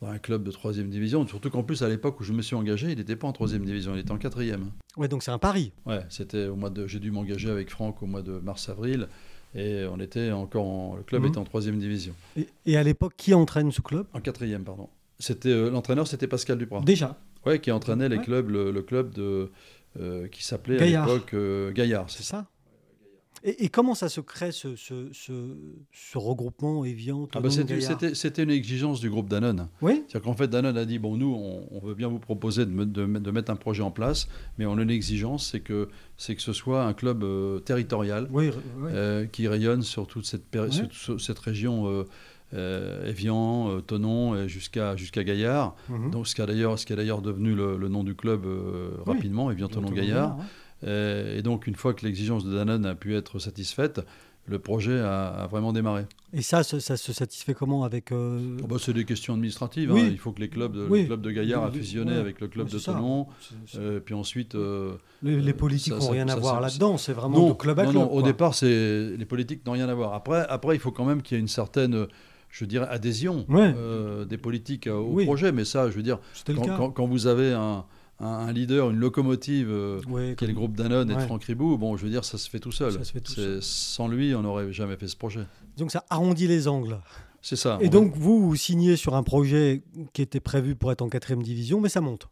B: dans un club de troisième division? Surtout qu'en plus, à l'époque où je me suis engagé, il n'était pas en troisième division, il était en quatrième.
A: Ouais, donc c'est un pari.
B: Ouais, c'était au mois de, j'ai dû m'engager avec Franck au mois de mars-avril. Et on était encore le club mhm. était en troisième division.
A: Et, à l'époque, qui entraîne ce club?
B: En quatrième, pardon. C'était euh, l'entraîneur, c'était Pascal Duprat.
A: Déjà?
B: Ouais, qui entraînait les clubs, le, club de euh, qui s'appelait à l'époque euh, Gaillard.
A: C'est ça. Et, comment ça se crée ce, ce, ce, regroupement Evian
B: ah bah C'était une exigence du groupe Danone.
A: Oui.
B: C'est-à-dire qu'en fait, Danone a dit bon, nous, on, veut bien vous proposer de, de, de, mettre un projet en place, mais on a une exigence, c'est que, que ce soit un club euh, territorial euh, qui rayonne sur toute cette, cette région. Euh, Evian, Tonon, jusqu'à jusqu'à Gaillard. Mhm. Donc, ce qui a d'ailleurs devenu le, le, nom du club rapidement, Evian, Tonon, Gaillard. Euh, et donc, une fois que l'exigence de Danone a pu être satisfaite, le projet a, vraiment démarré.
A: Et ça, ça, se satisfait comment avec euh,
B: oh, bah, C'est des questions administratives. Hein. Il faut que les clubs de, le club de Gaillard a fusionné avec le club de Tonon. Euh, puis ensuite.
A: les, politiques n'ont rien à voir là-dedans. C'est vraiment de club à club. Non,
B: au départ, les politiques n'ont rien à voir. Après, après, il faut quand même qu'il y ait une certaine je dirais, adhésion des politiques au projet. Mais ça, je veux dire, quand, quand, vous avez un, un, leader, une locomotive, euh, qui est le groupe Danone et de Franck Ribou, bon, je veux dire, ça se fait tout seul. Sans lui, on n'aurait jamais fait ce projet.
A: Donc ça arrondit les angles.
B: C'est ça.
A: Et donc vous, vous signez sur un projet qui était prévu pour être en quatrième division, mais ça monte.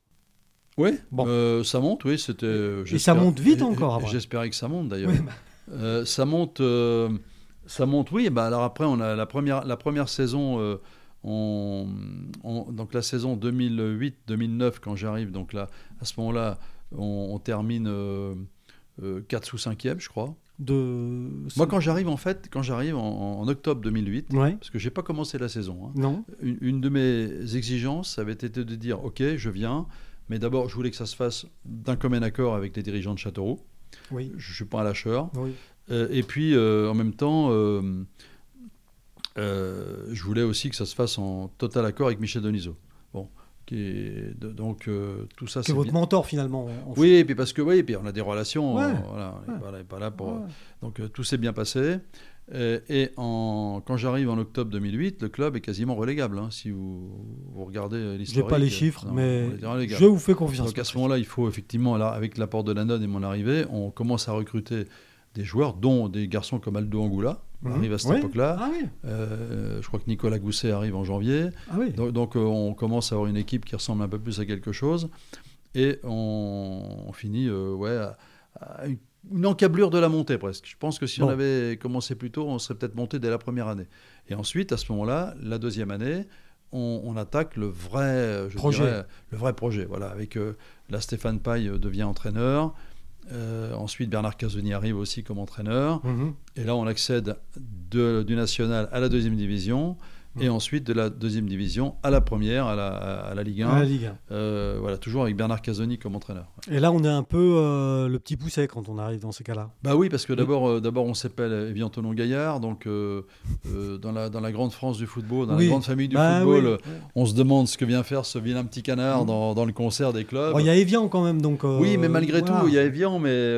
B: Oui, bon. Euh, ça monte, oui. C'était.
A: Et ça monte vite encore.
B: J'espérais que ça monte d'ailleurs. Bah. Euh, ça monte, ça monte, oui. Bah alors après, on a la première, la première saison on, donc la saison 2008-2009, quand j'arrive, donc là, à ce moment-là, on, termine 4 euh, euh, sous 5e, je crois.
A: De...
B: Moi, quand j'arrive, en fait, quand j'arrive en, octobre 2008, parce que j'ai pas commencé la saison, hein,
A: non.
B: Une, de mes exigences avait été de dire, ok, je viens, mais d'abord, je voulais que ça se fasse d'un commun accord avec les dirigeants de Châteauroux.
A: Oui.
B: Je suis pas un lâcheur.
A: Oui.
B: Euh, et puis, en même temps euh, je voulais aussi que ça se fasse en total accord avec Michel Denisot. Bon, qui est, donc euh, tout ça.
A: C'est votre mentor finalement.
B: oui, et puis parce que oui, et puis on a des relations. Euh, voilà, on n'est pas, là pour. Donc tout s'est bien passé. Et, en, quand j'arrive en octobre 2008, le club est quasiment relégable. Hein, si vous, vous regardez l'histoire.
A: Je n'ai pas les chiffres, mais je vous fais confiance.
B: Donc à ce moment-là, il faut effectivement, là, avec l'apport de la et mon arrivée, on commence à recruter des joueurs, dont des garçons comme Aldo Angoula, mhm. arrive à cette époque-là.
A: Ah
B: euh, je crois que Nicolas Gousset arrive en janvier.
A: Ah
B: donc, euh, on commence à avoir une équipe qui ressemble un peu plus à quelque chose. Et on, finit euh, ouais, à, une encablure de la montée presque. Je pense que si on avait commencé plus tôt, on serait peut-être monté dès la première année. Et ensuite, à ce moment-là, la deuxième année, on, attaque le vrai,
A: projet.
B: le vrai projet. Voilà, avec la Stéphane Paille devient entraîneur. Euh, ensuite, Bernard Casoni arrive aussi comme entraîneur.
A: Mhm.
B: Et là, on accède du national à la deuxième division et ensuite de la deuxième division à la première, à la, à la Ligue 1. Euh, voilà, toujours avec Bernard Casoni comme entraîneur.
A: Et là, on est un peu euh, le petit pousset quand on arrive dans ces cas-là.
B: Bah oui, parce que d'abord, euh, d'abord on s'appelle Evian Tonon Gaillard, donc dans, la, dans la grande France du football, dans la grande famille du bah football, on se demande ce que vient faire ce vilain petit canard dans, dans, le concert des clubs.
A: Il y a Evian quand même, donc.
B: oui, mais malgré tout, il y a Evian, mais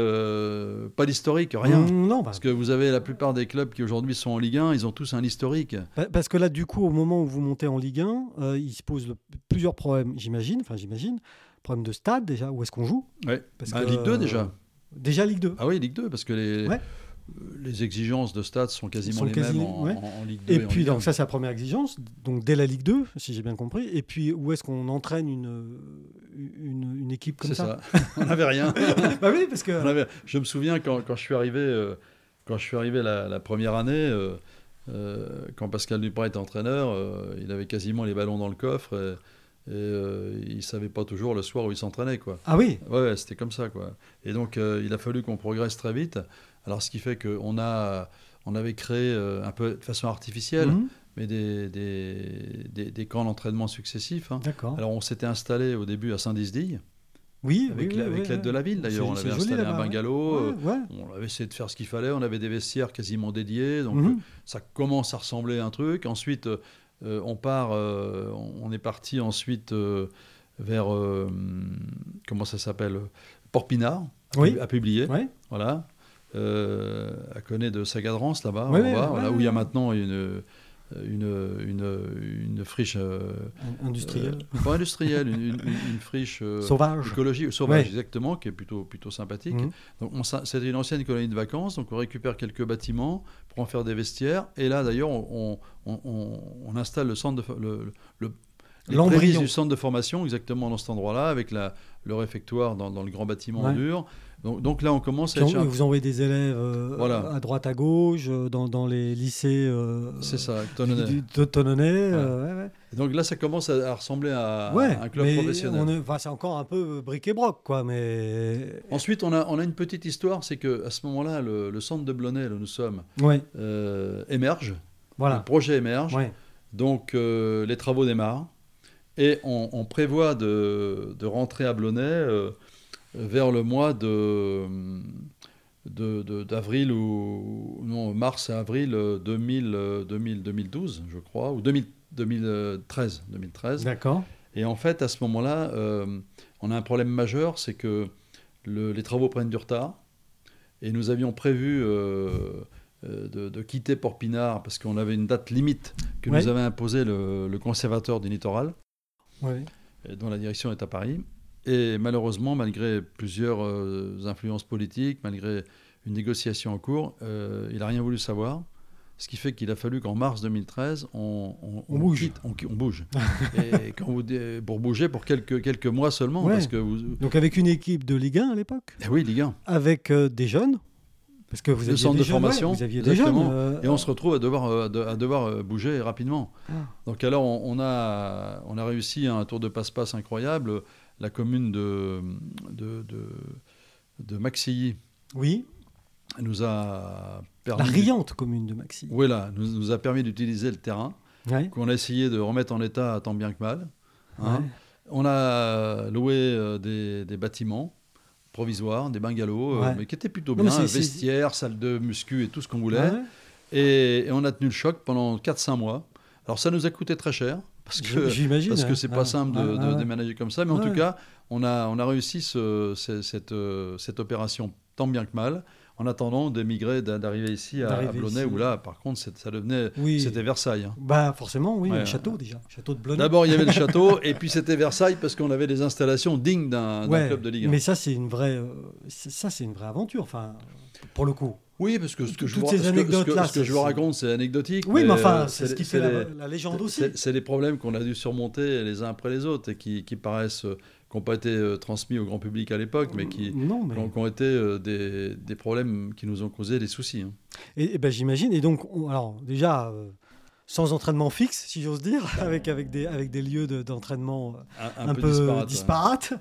B: pas l'historique, rien.
A: Mm, non,
B: bah. Parce que vous avez la plupart des clubs qui aujourd'hui sont en Ligue 1, ils ont tous un historique.
A: Parce que là, du coup, au moment où vous montez en Ligue 1, euh, il se pose plusieurs problèmes, j'imagine. Enfin, j'imagine. Problème de stade, déjà. Où est-ce qu'on joue?
B: Oui. Bah, Ligue 2, déjà.
A: Déjà Ligue 2.
B: Ah oui, Ligue 2, parce que les, les exigences de stade sont quasiment les mêmes en, Ligue 2. Et,
A: puis, donc, ça, c'est la première exigence. Donc, dès la Ligue 2, si j'ai bien compris. Et puis, où est-ce qu'on entraîne une, une, une équipe comme ça,
B: ça. On n'avait rien.
A: bah oui, parce que.
B: Je me souviens quand, quand je suis arrivé, euh, quand je suis arrivé la, la première année. Euh, euh, quand Pascal Duprat était entraîneur, euh, il avait quasiment les ballons dans le coffre et, euh, il savait pas toujours le soir où il s'entraînait. Quoi.
A: Ah oui?
B: Ouais, c'était comme ça. Quoi. Et donc, il a fallu qu'on progresse très vite. Alors, ce qui fait qu'on a, on avait créé un peu de façon artificielle, mhm. mais des, des, des, camps d'entraînement successifs. Hein.
A: D'accord.
B: Alors, on s'était installé au début à Saint-Dizdille.
A: Oui,
B: avec l'aide de la ville d'ailleurs. On avait installé un bungalow, on avait essayé de faire ce qu'il fallait, on avait des vestiaires quasiment dédiés, donc mhm. ça commence à ressembler à un truc. Ensuite, on part, on est parti ensuite vers, comment ça s'appelle Port-Pinard, à publier. Voilà. à connaître de Sagadrance là-bas, où il y a maintenant une une, une, une friche
A: euh, industrielle.
B: Euh, pas industrielle, une, une friche
A: euh, sauvage.
B: Écologie, sauvage, exactement, qui est plutôt, plutôt sympathique. Mhm. Donc, c'était une ancienne colonie de vacances, donc on récupère quelques bâtiments pour en faire des vestiaires. Et là, d'ailleurs, on, on, on, installe le centre de, le, le l'embryon du centre de formation exactement dans cet endroit-là, avec la, le réfectoire dans, dans le grand bâtiment en dur. Donc, là, on commence
A: à... Vous envoyez des élèves euh, à droite, à gauche, euh, dans, dans les lycées... Euh,
B: c'est ça, Tononnet.
A: De
B: donc là, ça commence à, ressembler à, un club professionnel.
A: c'est encore un peu bric-et-broc, quoi, mais...
B: Ensuite, on a, on a une petite histoire, c'est qu'à ce moment-là, le, centre de Blonay, où nous sommes, émerge. Voilà. Le projet émerge. Donc, les travaux démarrent. Et on, prévoit de, de, rentrer à Blonay vers le mois de d'avril ou non mars à avril 2000, 2000, 2012 je crois ou 2013 2013
A: d'accord.
B: Et en fait à ce moment-là euh, on a un problème majeur c'est que les travaux prennent du retard. Et nous avions prévu euh, euh, de, quitter Port-Pinard parce qu'on avait une date limite que nous avait imposé le, conservateur du littoral dont la direction est à Paris et malheureusement, malgré plusieurs euh, influences politiques, malgré une négociation en cours, euh, il n'a rien voulu savoir. Ce qui fait qu'il a fallu qu'en mars 2013, on,
A: bouge.
B: on, bouge. et quand vous, pour bouger pour quelques, quelques mois seulement. Parce que vous...
A: Donc avec une équipe de Ligue 1 à l'époque
B: eh Oui, Ligue 1.
A: Avec euh, des jeunes parce que vous aviez
B: centre
A: de
B: formation,
A: vous aviez des jeunes,
B: et on se retrouve à devoir, à devoir bouger rapidement. Ah. Donc alors on, a, on a réussi un tour de passe-passe incroyable la commune de, de, de, Maxilly.
A: Oui.
B: Nous a
A: permis. La riante commune de Maxilly.
B: Oui, là, nous, nous a permis d'utiliser le terrain, qu'on a essayé de remettre en état tant bien que mal. Hein. On a loué euh, des, des, bâtiments provisoires, des bungalows, euh, mais qui étaient plutôt bien, vestiaires, salle de muscu et tout ce qu'on voulait. Et, et, on a tenu le choc pendant 4-5 mois. Alors ça nous a coûté très cher parce que
A: j'imagine
B: parce que c'est pas simple de, déménager comme ça mais en tout cas on a on a réussi ce, cette, euh, cette opération tant bien que mal en attendant d'émigrer d'arriver ici à, à Blonay où là par contre ça devenait c'était Versailles hein.
A: bah forcément oui le château déjà. Château de Blonay.
B: D'abord il y avait le château et puis c'était Versailles parce qu'on avait des installations dignes d'un club de Ligue 1
A: mais ça c'est une vraie euh, ça c'est une vraie aventure enfin pour le coup
B: oui, parce que ce que, je, vous, ce que, je vous raconte, c'est anecdotique.
A: Oui, mais, enfin, c'est ce qui fait la, légende aussi.
B: C'est des problèmes qu'on a dû surmonter les uns après les autres et qui, paraissent, euh, qui n'ont pas été euh, transmis au grand public à l'époque, mais qui, ont été euh, des, des, problèmes qui nous ont causé des soucis. Hein.
A: Et, ben, j'imagine. Et donc, alors déjà. sans entraînement fixe, si j'ose dire, avec, avec, des, avec des lieux d'entraînement un, peu, disparates.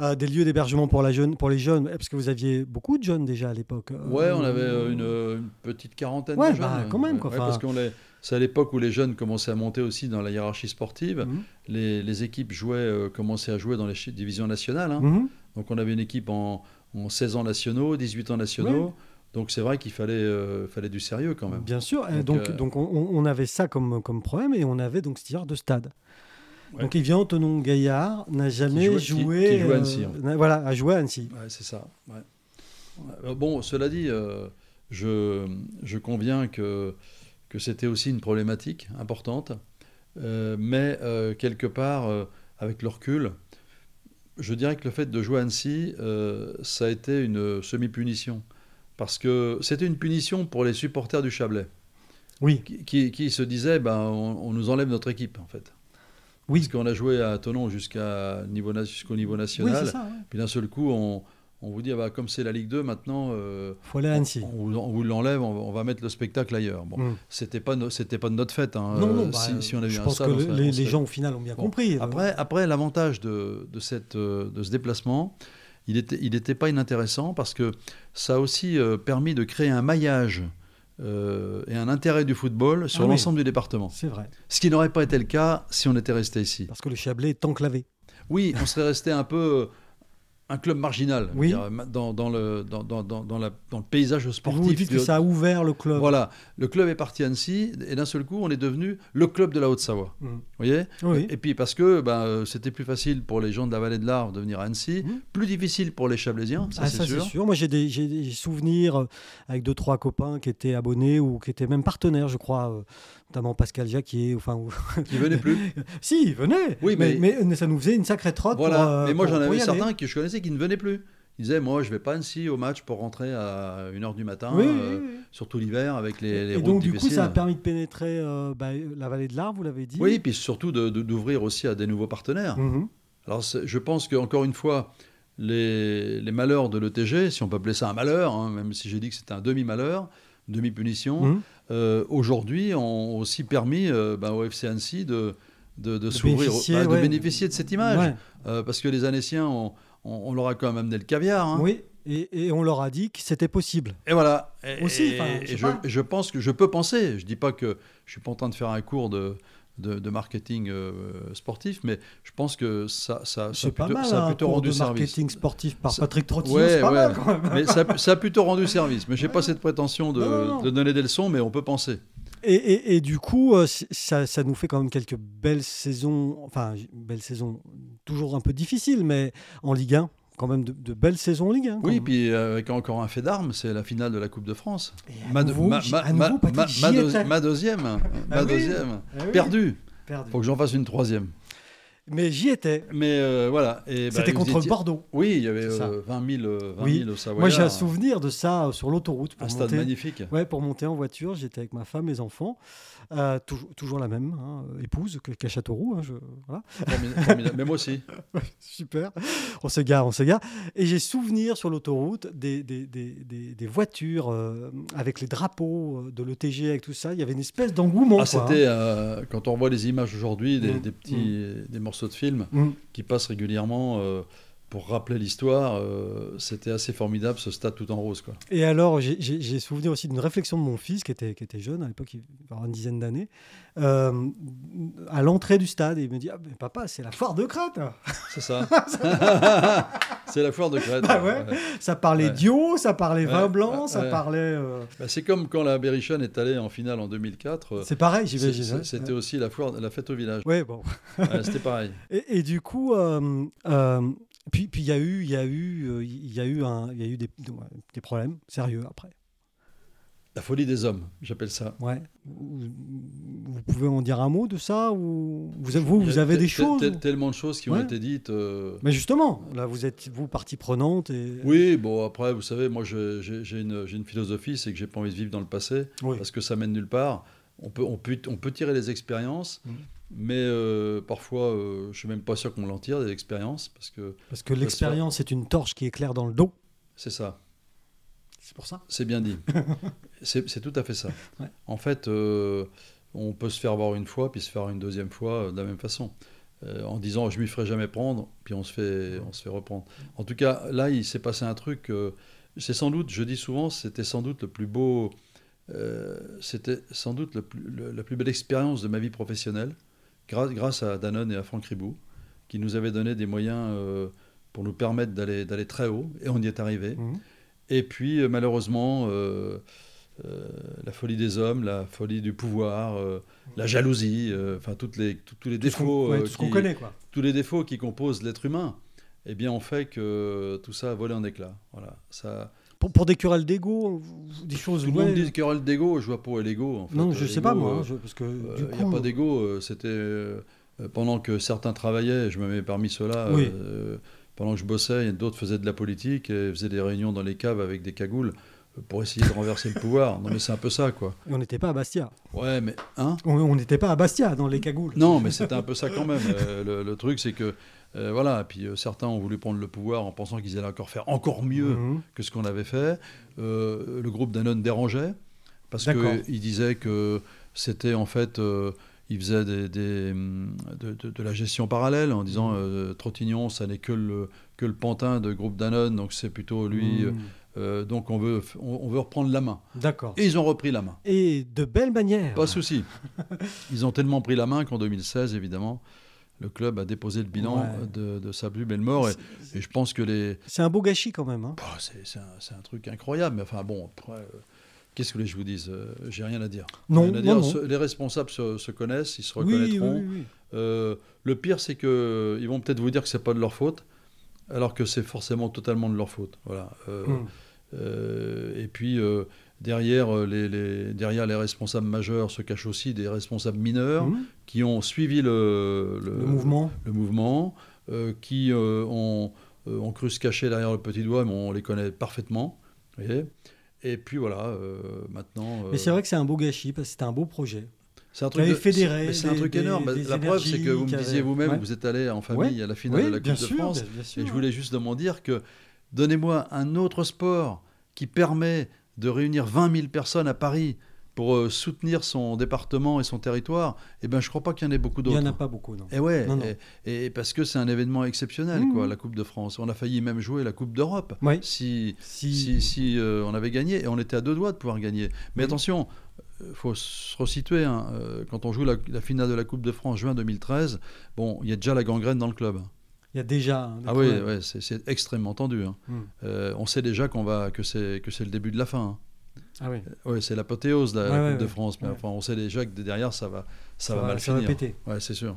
A: Euh, des lieux d'hébergement pour, pour les jeunes Parce que vous aviez beaucoup de jeunes déjà à l'époque. Euh,
B: ouais, on avait euh, une, petite quarantaine de jeunes. Bah,
A: quand même. Quoi.
B: parce qu'on c'est à l'époque où les jeunes commençaient à monter aussi dans la hiérarchie sportive. Mhm. Les, équipes jouaient, commençaient à jouer dans les divisions nationales. Hein. Mhm. Donc on avait une équipe en, 16 ans nationaux, 18 ans nationaux. Donc c'est vrai qu'il fallait, fallait du sérieux quand même.
A: Bien sûr. Donc, donc, on, avait ça comme, comme problème et on avait donc ce tir de stade. Donc Yvian Tonon Gaillard n'a jamais joué.
B: Qui, joue à Annecy.
A: Euh, voilà, a joué à Annecy.
B: Ouais, c'est ça. Euh, bon, cela dit, euh, je, je, conviens que, que c'était aussi une problématique importante, mais quelque part, avec le recul, je dirais que le fait de jouer à Annecy, ça a été une semi-punition. Parce que c'était une punition pour les supporters du Chablais.
A: Oui.
B: Qui, qui, se disaient, ben, on, nous enlève notre équipe, en fait. Oui. Parce qu'on a joué à Tonon niveau, jusqu'au niveau national. Puis d'un seul coup, on, on vous dit, ah bah, comme c'est la Ligue 2, maintenant,
A: euh, Faut aller à Annecy.
B: On, vous l'enlève, on, va mettre le spectacle ailleurs. Bon, mm. c'était pas, c'était pas de notre fête. Hein,
A: non, non, bah, si, on a je pense que les, gens au final ont bien compris.
B: Après, après l'avantage de, de, cette, euh, de ce déplacement, il n'était il était pas inintéressant parce que ça a aussi euh, permis de créer un maillage euh, et un intérêt du football sur ah l'ensemble du département.
A: C'est vrai.
B: Ce qui n'aurait pas été le cas si on était resté ici.
A: Parce que le Chablais est enclavé.
B: Oui, on serait resté un peu un club marginal
A: Oui.
B: dire, dans, dans le, dans, dans, dans, dans la- dans le paysage sportif.
A: Vous dites que ça a ouvert le club.
B: Voilà, le club est parti à Annecy et d'un seul coup, on est devenu le club de la Haute-Savoie.
A: Mhm.
B: Vous voyez?
A: Oui.
B: Et puis parce que ben, euh, c'était plus facile pour les gens de la vallée de l'Arve de venir à Annecy,
A: Mhm.
B: plus difficile pour les Chablaisiens, ça
A: Ah,
B: c'est sûr.
A: Moi, j'ai des, des souvenirs euh, avec deux, trois copains qui étaient abonnés ou qui étaient même partenaires, je crois, euh, notamment Pascal Jacquier. Enfin,
B: Qui venait plus.
A: si, ils venaient.
B: Oui,
A: mais,
B: mais-
A: mais ça nous faisait une sacrée trotte.
B: Voilà,
A: pour, euh,
B: mais moi j'en avais
A: aller.
B: certains que je connaissais qui ne venaient plus. Ils disaient, moi je vais pas Annecy au match pour rentrer à 1h du matin,
A: Oui,
B: euh,
A: oui, oui.
B: surtout l'hiver avec les, les
A: Et
B: routes
A: donc, du coup, ça a permis de pénétrer euh, bah, la vallée de l'Arve, vous l'avez dit.
B: Oui, puis surtout d'ouvrir aussi à des nouveaux partenaires.
A: Mhm.
B: Alors je pense qu'encore une fois, les, les malheurs de l'ETG, si on peut appeler ça un malheur, hein, même si j'ai dit que c'était un demi-malheur, demi-punition,
A: Mhm.
B: Euh, aujourd'hui ont aussi permis euh, ben, au FC Annecy de, de, de s'ouvrir,
A: bénéficier,
B: ben, de bénéficier de cette image.
A: Ouais.
B: Euh, parce que les Annéciens, on, on- on leur a quand même amené le caviar. hein.
A: Oui, et, et on leur a dit que c'était possible.
B: Et voilà. Et,
A: Aussi,
B: et-
A: je
B: je, pense que je peux penser. Je dis pas que je suis pas en train de faire un cours de, de, de marketing euh, sportif, mais je pense que ça, ça, ça a plutôt,
A: mal,
B: ça a
A: un
B: plutôt
A: cours
B: rendu
A: de
B: service.
A: marketing sportif par
B: Ça-
A: Patrick Trottillon,
B: Ouais,
A: c'est pas
B: ouais.
A: mal quand même.
B: Mais ça, ça a plutôt rendu service. Mais j'ai pas cette prétention de,
A: Non, non, non.
B: de donner des leçons, mais on peut penser.
A: Et, et- et du coup, euh, ça, ça nous fait quand même quelques belles saisons, enfin, belles saisons, toujours un peu difficiles, mais en Ligue 1, quand même de, de belles saisons en Ligue 1. quand
B: Oui,
A: même.
B: puis euh, avec encore un fait d'armes, c'est la finale de la Coupe de France. Ma,
A: nouveau,
B: ma-
A: nouveau,
B: deuxième, ma
A: Ah oui.
B: deuxième,
A: Ah oui,
B: perdue.
A: perdu.
B: Faut que j'en fasse une troisième.
A: Mais j'y étais.
B: Mais euh, voilà. et bah,
A: C'était contre
B: étiez-
A: Bordeaux.
B: Oui, il y avait
A: C'est ça.
B: euh, 20 000, euh, 20
A: Oui.
B: 000 au Savoyard.
A: Moi, j'ai un souvenir de ça euh, sur l'autoroute. pour
B: Un stade magnifique.
A: Ouais, pour monter en voiture, j'étais avec ma femme, mes enfants, Euh, toujours, toujours la même hein, épouse que- qu'à Châteauroux. hein, je- voilà.
B: Moi aussi.
A: Super. On s'égare, on s'égare. Et j'ai souvenir sur l'autoroute des, des, des, des- voitures euh, avec les drapeaux euh, de l'ETG, avec tout ça. Il y avait une espèce d'engouement.
B: Ah,
A: quoi,
B: c'était euh, quand on voit les images aujourd'hui, des,
A: Mm.
B: petits des morceaux de films
A: hein. Mm.
B: qui passent régulièrement pour rappeler l'histoire. euh, c'était assez formidable ce stade tout en rose. Quoi.
A: Et alors, j'ai- souvenir aussi d'une réflexion de mon fils qui était, qui était jeune à l'époque, il va avoir une dizaine d'années, euh, à l'entrée du stade. Et il me dit Ah, mais Papa, c'est la foire de Crète
B: C'est ça. c'est la foire de Crète.
A: Bah ouais. Ça parlait
B: Ouais.
A: d'Io, ça parlait vin blanc, ça parlait. euh,
B: Bah, c'est comme quand la Berrichonne est allée en finale en 2004. euh,
A: C'est pareil, j'imagine. hein.
B: C'était aussi la, foire, la fête au village.
A: Ouais, bon.
B: C'était pareil.
A: Et, et du coup, puis puis il y a eu, il y a eu, euh, il y a eu un, il y a eu des, des problèmes sérieux après.
B: La folie des hommes, j'appelle ça.
A: Ouais. Vous, pouvez en dire un mot de ça ou vous, vous,
B: Il y
A: vous
B: a
A: avez des choses
B: te- Tellement de choses qui ont été dites. euh,
A: Mais justement, là, vous êtes vous partie prenante et.
B: Oui, bon, après, vous savez, moi, j'ai une, une philosophie, c'est que j'ai pas envie de vivre dans le passé,
A: Oui.
B: parce que ça mène nulle part. On peut, on peut, on peut tirer les expériences,
A: Mhm.
B: mais euh, parfois, euh, je suis même pas sûr qu'on l'en tire, des expériences, parce que
A: Parce que l'expérience est une torche qui éclaire dans le dos.
B: c'est ça,
A: C'est pour ça.
B: c'est bien dit. c'est tout à fait ça.
A: Ouais.
B: En fait, euh, on peut se faire voir une fois, puis se faire une deuxième fois euh, de la même façon. En disant je m'y ferai jamais prendre, puis on se fait, on se fait reprendre. En tout cas, là, il s'est passé un truc. c'est sans doute, je dis souvent, c'était sans doute le plus beau, euh, c'était sans doute le plus- le- la plus belle expérience de ma vie professionnelle, grâce, grâce à Danone et à Franck Ribou, qui nous avaient donné des moyens euh, pour nous permettre d'aller d'aller très haut, et on y est arrivé.
A: Mhm.
B: Et puis, euh, malheureusement, euh, la folie des hommes, la folie du pouvoir, la jalousie, enfin, toutes les, tous- tous les
A: Tout
B: défauts,
A: ouais, tout ce qu'on
B: qui-
A: connaît, quoi.
B: tous les défauts qui composent l'être humain, eh bien, ont fait que tout ça a volé en éclats. Voilà. Ça,
A: Pour, pour des querelles d'ego, des choses.
B: tout le
A: ouais.
B: monde dit querelle d'ego, je vois pas est l'ego. en fait.
A: Non, je
B: Euh,
A: sais pas
B: l'ego,
A: moi,
B: euh,
A: je- parce que
B: euh, Il n'y
A: coup.
B: a pas d'ego. euh, C'était euh, euh, pendant que certains travaillaient, je me mets parmi ceux-là.
A: Oui.
B: euh, pendant que je bossais, d'autres faisaient de la politique et faisaient des réunions dans les caves avec des cagoules euh, pour essayer de renverser le pouvoir. Non, mais c'est un peu ça, quoi.
A: on n'était pas à Bastia.
B: Ouais, mais hein?
A: On n'était pas à Bastia dans les cagoules.
B: Non, mais c'était un peu ça quand même. Euh, le, le truc, c'est que euh, voilà. Puis euh, certains ont voulu prendre le pouvoir en pensant qu'ils allaient encore faire encore mieux
A: Mhm.
B: que ce qu'on avait fait. Le groupe Danone dérangeait parce qu'il disait que c'était en fait, il faisait des, des, hum, de, de- de la gestion parallèle en disant
A: Mhm.
B: Trottignon, ça n'est que le, que le pantin de groupe Danone, donc c'est plutôt lui.
A: Mhm.
B: Euh, donc on veut, on, veut reprendre la main.
A: D'accord.
B: Et ils ont repris la main.
A: Et de belle manière.
B: Pas de souci. Ils ont tellement pris la main qu'en 2016, évidemment, le club a déposé le bilan de, de, sa plus belle mort. Et, je pense que les.
A: C'est un beau gâchis quand même. Hein.
B: Bah, c'est un, un, truc incroyable. Mais enfin bon, après. Qu'est-ce que je vous dise J'ai rien à dire.
A: Non,
B: Les responsables se, connaissent, ils se reconnaîtront. le pire, c'est qu'ils vont peut-être vous dire que c'est pas de leur faute, alors que c'est forcément totalement de leur faute. Voilà. Hum. Et puis, Derrière, euh, les, derrière les responsables majeurs se cachent aussi des responsables mineurs mmh. qui ont suivi le,
A: mouvement,
B: le mouvement euh, qui euh, ont, ont, cru se cacher derrière le petit doigt, mais on les connaît parfaitement. et puis voilà, maintenant.
A: Mais c'est vrai que c'est un beau gâchis, parce que c'était un beau projet.
B: C'est un truc, fédéré, c'est un truc énorme. la preuve, c'est que vous me disiez vous-même, vous êtes allé en famille à la finale de la Coupe de France. et je voulais juste demander dire que donnez-moi un autre sport qui permet de réunir 20 000 personnes à Paris pour euh, soutenir son département et son territoire, eh ben, je ne crois pas qu'il y en ait beaucoup d'autres.
A: Il n'y en a pas beaucoup, non.
B: Et ouais, Et, parce que c'est un événement exceptionnel, mmh. quoi, la Coupe de France. On a failli même jouer la Coupe d'Europe si, si, si, euh, on avait gagné, et on était à deux doigts de pouvoir gagner. Mais attention, il euh, faut se resituer. Hein, quand on joue la, la, finale de la Coupe de France juin 2013, bon, il y a déjà la gangrène dans le club.
A: Il y a déjà.
B: Ah oui, ouais, c'est extrêmement tendu. Hein. Hmm. Euh, on sait déjà qu'on va que c'est que c'est le début de la fin. Hein.
A: Ah oui.
B: Euh, ouais, c'est l'apothéose de la, Coupe de France, mais enfin, on sait déjà que derrière ça va ça, va, mal
A: ça
B: finir.
A: Va péter.
B: Ouais, c'est sûr.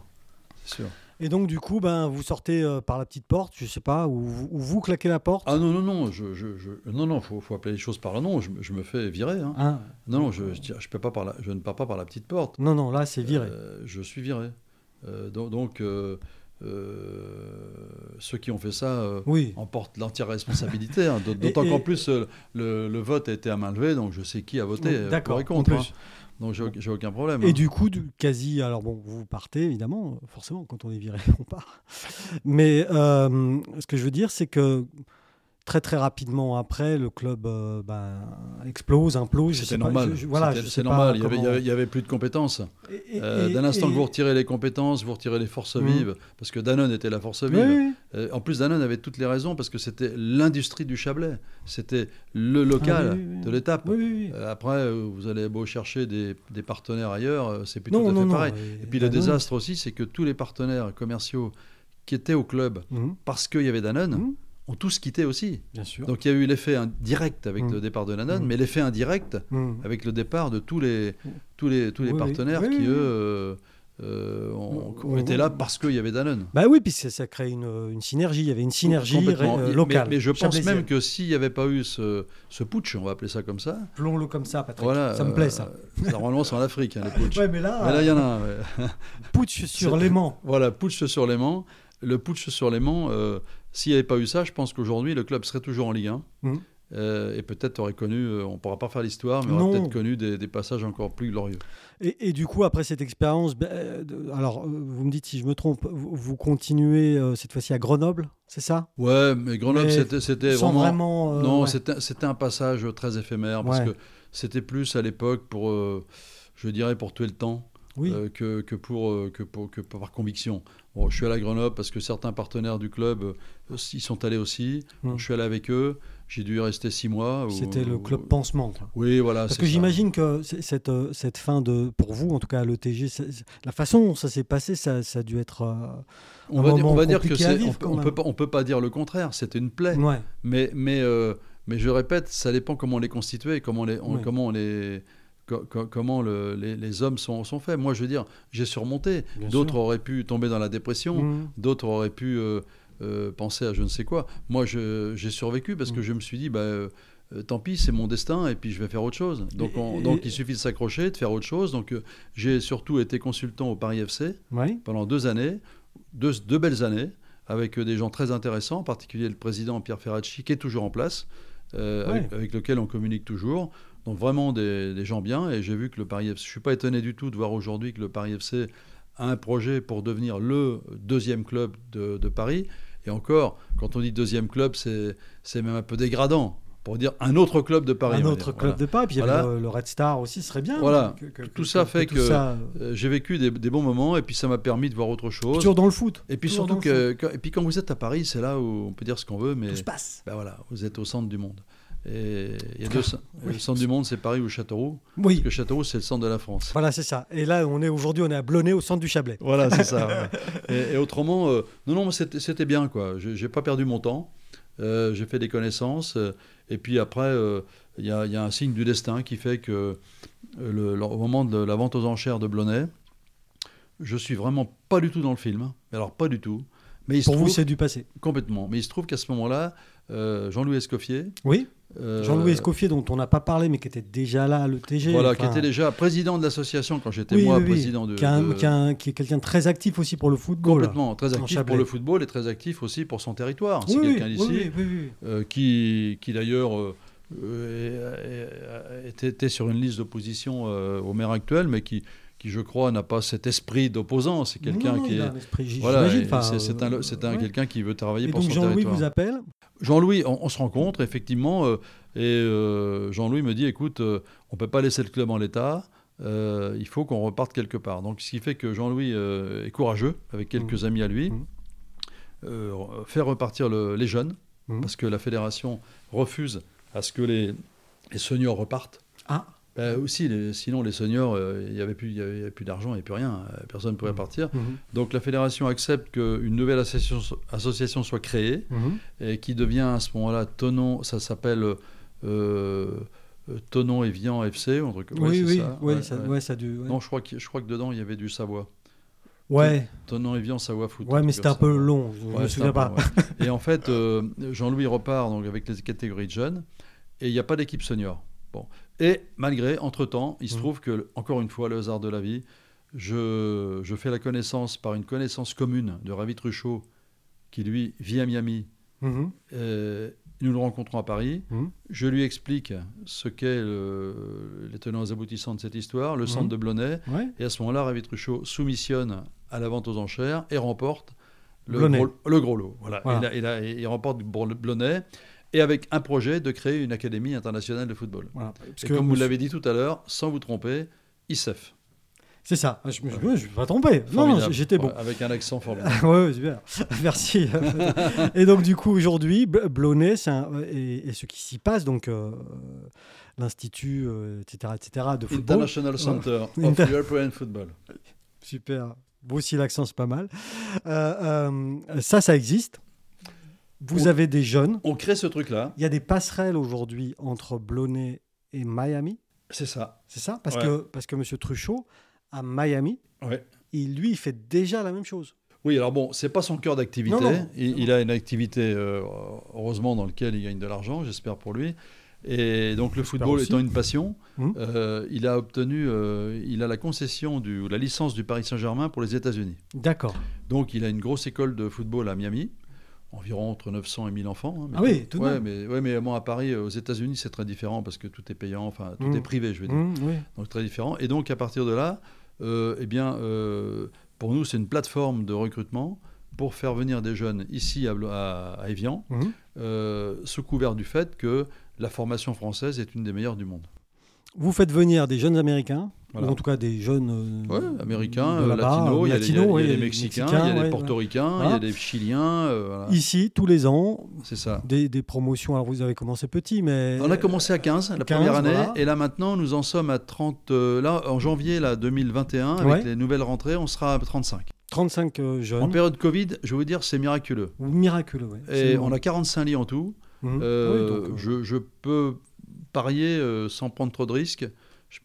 B: sûr.
A: Et donc, du coup, ben, vous sortez euh, par la petite porte, je sais pas, ou, vous claquez la porte?
B: Ah non, non, non, je, je, je non, non, faut, faut appeler les choses par le nom. Je, je me fais virer. Hein. Ah. Non, non, je, je, peux pas par la, je ne pars pas par la petite porte.
A: Non, non, là, c'est viré.
B: je suis viré. donc, donc ceux qui ont fait ça euh, en portent l'entière responsabilité. Hein. D'autant qu'en plus, euh, le, vote a été à main levée, donc je sais qui a voté pour et contre. Hein. Donc j'ai aucun problème.
A: Et
B: hein.
A: du coup, quasi, alors bon, vous partez évidemment, forcément, quand on est viré, on part. Mais ce que je veux dire, c'est que très très rapidement après, le club euh, ben, explose, implose.
B: C'était normal. voilà, c'est normal. Il n'y avait, plus de compétences. Euh, d'un instant que vous retirez les compétences, vous retirez les forces mmh. vives, parce que Danone était la force vive. Euh, en plus, Danone avait toutes les raisons, parce que c'était l'industrie du Chablais. C'était le local ah de l'étape. après, vous allez beau chercher des, partenaires ailleurs, c'est plus tout à fait pareil. Et puis le désastre aussi, c'est que tous les partenaires commerciaux qui étaient au club, mmh. parce qu'il y avait Danone, mmh ont tous quitté aussi.
A: Bien sûr.
B: Donc il y a eu l'effet direct avec mm. le départ de Danone, mm. mais l'effet indirect mm. avec le départ de tous les, tous les, tous les partenaires qui, eux, euh, euh, ont, été là parce qu'il y avait Danone.
A: Bah oui, puis ça, crée une, une, synergie. Il y avait une synergie euh, locale.
B: Mais, je pense même que s'il n'y avait pas eu ce, ce, putsch, on va appeler ça comme ça.
A: Plomb-le comme ça, Patrick. Voilà, ça me plaît, ça.
B: Normalement, c'est en Afrique, hein, les putsch.
A: Ouais, mais là,
B: il y en a un.
A: putsch sur l'aimant.
B: Voilà, putsch sur l'aimant. Le putsch sur l'aimant, s'il n'y avait pas eu ça, je pense qu'aujourd'hui, le club serait toujours en Ligue 1. Mmh. Euh, et peut-être aurait connu, euh, on ne pourra pas faire l'histoire, mais aurait peut-être connu des, passages encore plus glorieux.
A: Et, du coup, après cette expérience, ben, euh, alors vous me dites si je me trompe, vous, continuez cette fois-ci à Grenoble, c'est ça?
B: Ouais, mais Grenoble, c'était vraiment. non, c'était un passage très éphémère, parce que c'était plus à l'époque pour, je dirais, pour tuer le temps. que, que, pour, que, pour, que par conviction je suis allé à Grenoble parce que certains partenaires du club euh, y sont allés aussi. Hum. je suis allé avec eux. J'ai dû y rester six mois.
A: C'était le club pansement.
B: Oui, voilà.
A: Parce que j'imagine que cette, euh, cette fin de, pour vous, en tout cas à l'ETG, la façon dont ça s'est passé, ça, ça, a dû être. Euh,
B: on, va dire, on va dire que c'est. On, ne peut pas, on peut pas dire le contraire. C'était une plaie. Mais, mais, mais je répète, ça dépend comment on les constituait, comment on les, comment on les comment les, hommes sont, faits. Moi, je veux dire, j'ai surmonté. D'autres auraient pu tomber dans la dépression, mmh. d'autres auraient pu euh, euh, penser à je ne sais quoi. Moi, j'ai survécu parce que mmh. je me suis dit, bah, euh, tant pis, c'est mon destin, et puis je vais faire autre chose. Donc, donc il suffit de s'accrocher, de faire autre chose. Donc, j'ai surtout été consultant au Paris FC pendant deux années, deux, belles années, avec des gens très intéressants, en particulier le président Pierre Ferracci, qui est toujours en place. avec, lequel on communique toujours. Donc vraiment des, gens bien. Et j'ai vu que le Paris FC, je ne suis pas étonné du tout de voir aujourd'hui que le Paris FC a un projet pour devenir le deuxième club de, Paris. Et encore, quand on dit deuxième club, c'est même un peu dégradant pour dire un autre club de Paris.
A: Un autre club de Paris, puis le, Red Star aussi serait bien.
B: Voilà, tout ça fait que, euh, j'ai vécu des, bons moments et puis ça m'a permis de voir autre chose.
A: Toujours dans le foot.
B: Et puis surtout que, et puis quand vous êtes à Paris, c'est là où on peut dire ce qu'on veut, mais
A: tout se passe.
B: Ben voilà, vous êtes au centre du monde. Et il y a deux le centre du monde, c'est Paris ou Châteauroux.
A: Oui.
B: Parce que Châteauroux, c'est le centre de la France.
A: Voilà, c'est ça. Et là, on est aujourd'hui, on est à Blonay, au centre du Chablais.
B: Voilà, c'est ça. et, autrement, euh, non, non, c'était bien, quoi. J'ai pas perdu mon temps. Euh, j'ai fait des connaissances. Euh, et puis après, il y, y, a un signe du destin qui fait que le, au moment de la vente aux enchères de Blonay, je suis vraiment pas du tout dans le film. Alors, pas du tout.
A: Mais il Pour vous, c'est du passé.
B: Complètement. Mais il se trouve qu'à ce moment-là, Jean-Louis Escoffier,
A: oui euh, Jean-Louis Escoffier, dont on n'a pas parlé, mais qui était déjà là à l'ETG.
B: Voilà, qui était déjà président de l'association quand j'étais moi président de.
A: Qui, qui, est quelqu'un très actif aussi pour le football.
B: Complètement, très actif pour le football et très actif aussi pour son territoire. C'est quelqu'un d'ici euh, qui, qui d'ailleurs euh, était, sur une liste d'opposition au maire actuel, mais qui, qui je crois n'a pas cet esprit d'opposant. C'est quelqu'un qui est. Voilà, c'est un, un quelqu'un qui veut travailler pour son
A: territoire.
B: Jean-Louis
A: vous appelle
B: Jean-Louis, on, se rencontre effectivement, euh, et euh, Jean-Louis me dit écoute, euh, on ne peut pas laisser le club en l'état, il faut qu'on reparte quelque part. Donc, ce qui fait que Jean-Louis est courageux, avec quelques mmh. amis à lui, mmh. faire repartir les jeunes, mmh. parce que la fédération refuse à ce que les, les seniors repartent.
A: Ah
B: bah, aussi, sinon les seniors, euh, il n'y avait plus, plus d'argent, il n'y avait plus rien, euh, personne ne pouvait mmh. partir. Mmh. Donc la fédération accepte qu'une nouvelle association, association, soit créée mmh. et qui devient à ce moment-là Tonon, ça s'appelle euh, Tonon et Vian FC.
A: oui, oui, ça, ouais, ça, ouais. ça
B: Non, je crois, que, je crois que dedans il y avait du Savoie.
A: Ouais.
B: Tonon et Vian, Savoie Foot.
A: Ouais, mais c'était un peu long, je ne me souviens pas.
B: et en fait, Jean-Louis repart donc, avec les catégories de jeunes et il n'y a pas d'équipe senior. Bon. Et malgré, entre-temps, il se mmh. trouve que, encore une fois, le hasard de la vie, je, je fais la connaissance par une connaissance commune de Ravi Truchot, qui lui vit à Miami. Mmh. Euh, nous le rencontrons à Paris. Mmh. Je lui explique ce qu'est les tenants et aboutissants de cette histoire, le centre de Blonay. Et à ce moment-là, Ravi Truchot soumissionne à la vente aux enchères et remporte le, gros, le gros, lot. Voilà. Et, là, il remporte Blonay et avec un projet de créer une académie internationale de football. comme vous l'avez dit tout à l'heure, sans vous tromper, ISEF.
A: C'est ça, je ne me suis pas trompé. Non, j'étais bon.
B: Avec un accent formidable.
A: oui, super. Merci. et donc, du coup, aujourd'hui, Blonay, et, ce qui s'y passe, donc euh, l'Institut, etc., euh, etc., de football.
B: International Center of European Football.
A: Super. Vous aussi, l'accent, c'est pas mal. Euh, ça, ça existe. Vous avez des jeunes.
B: On crée ce truc-là.
A: Il y a des passerelles aujourd'hui entre Blonay et Miami.
B: C'est ça.
A: C'est ça? Parce, que, parce que M. Truchot, à Miami, il, lui, il fait déjà la même chose.
B: Oui, alors bon, c'est pas son cœur d'activité. Il, a une activité, euh, heureusement, dans laquelle il gagne de l'argent, j'espère pour lui. Et donc le football étant une passion, hum. euh, il a obtenu, euh, il a la concession du, la licence du Paris Saint-Germain pour les États-Unis.
A: D'accord.
B: Donc il a une grosse école de football à Miami environ entre 900 et 1000 enfants.
A: Hein, ah oui, tout
B: ouais, mais, ouais, mais moi à Paris, euh, aux États-Unis, c'est très différent parce que tout est payant, enfin tout est mmh. privé, je veux dire. Mmh, Donc très différent. Et donc à partir de là, euh, eh bien, euh, pour nous, c'est une plateforme de recrutement pour faire venir des jeunes ici à, à, Evian, mmh. sous couvert du fait que la formation française est une des meilleures du monde.
A: Vous faites venir des jeunes Américains ou en tout cas des jeunes
B: euh, américains, euh, latinos, il y a, des, Mexicains, il y a des Portoricains, il y a des Chiliens. Euh,
A: Ici, tous les ans,
B: c'est ça.
A: Des, promotions. Alors vous avez commencé petit, mais
B: on a commencé à 15 la première année, et là maintenant nous en sommes à 30. là en janvier là 2021 avec les nouvelles rentrées, on sera à 35.
A: 35 jeunes.
B: En période Covid, je vous dire, c'est miraculeux.
A: Miraculeux, oui.
B: Et on a 45 lits en tout. Mmh. je, je, peux parier sans prendre trop de risques je,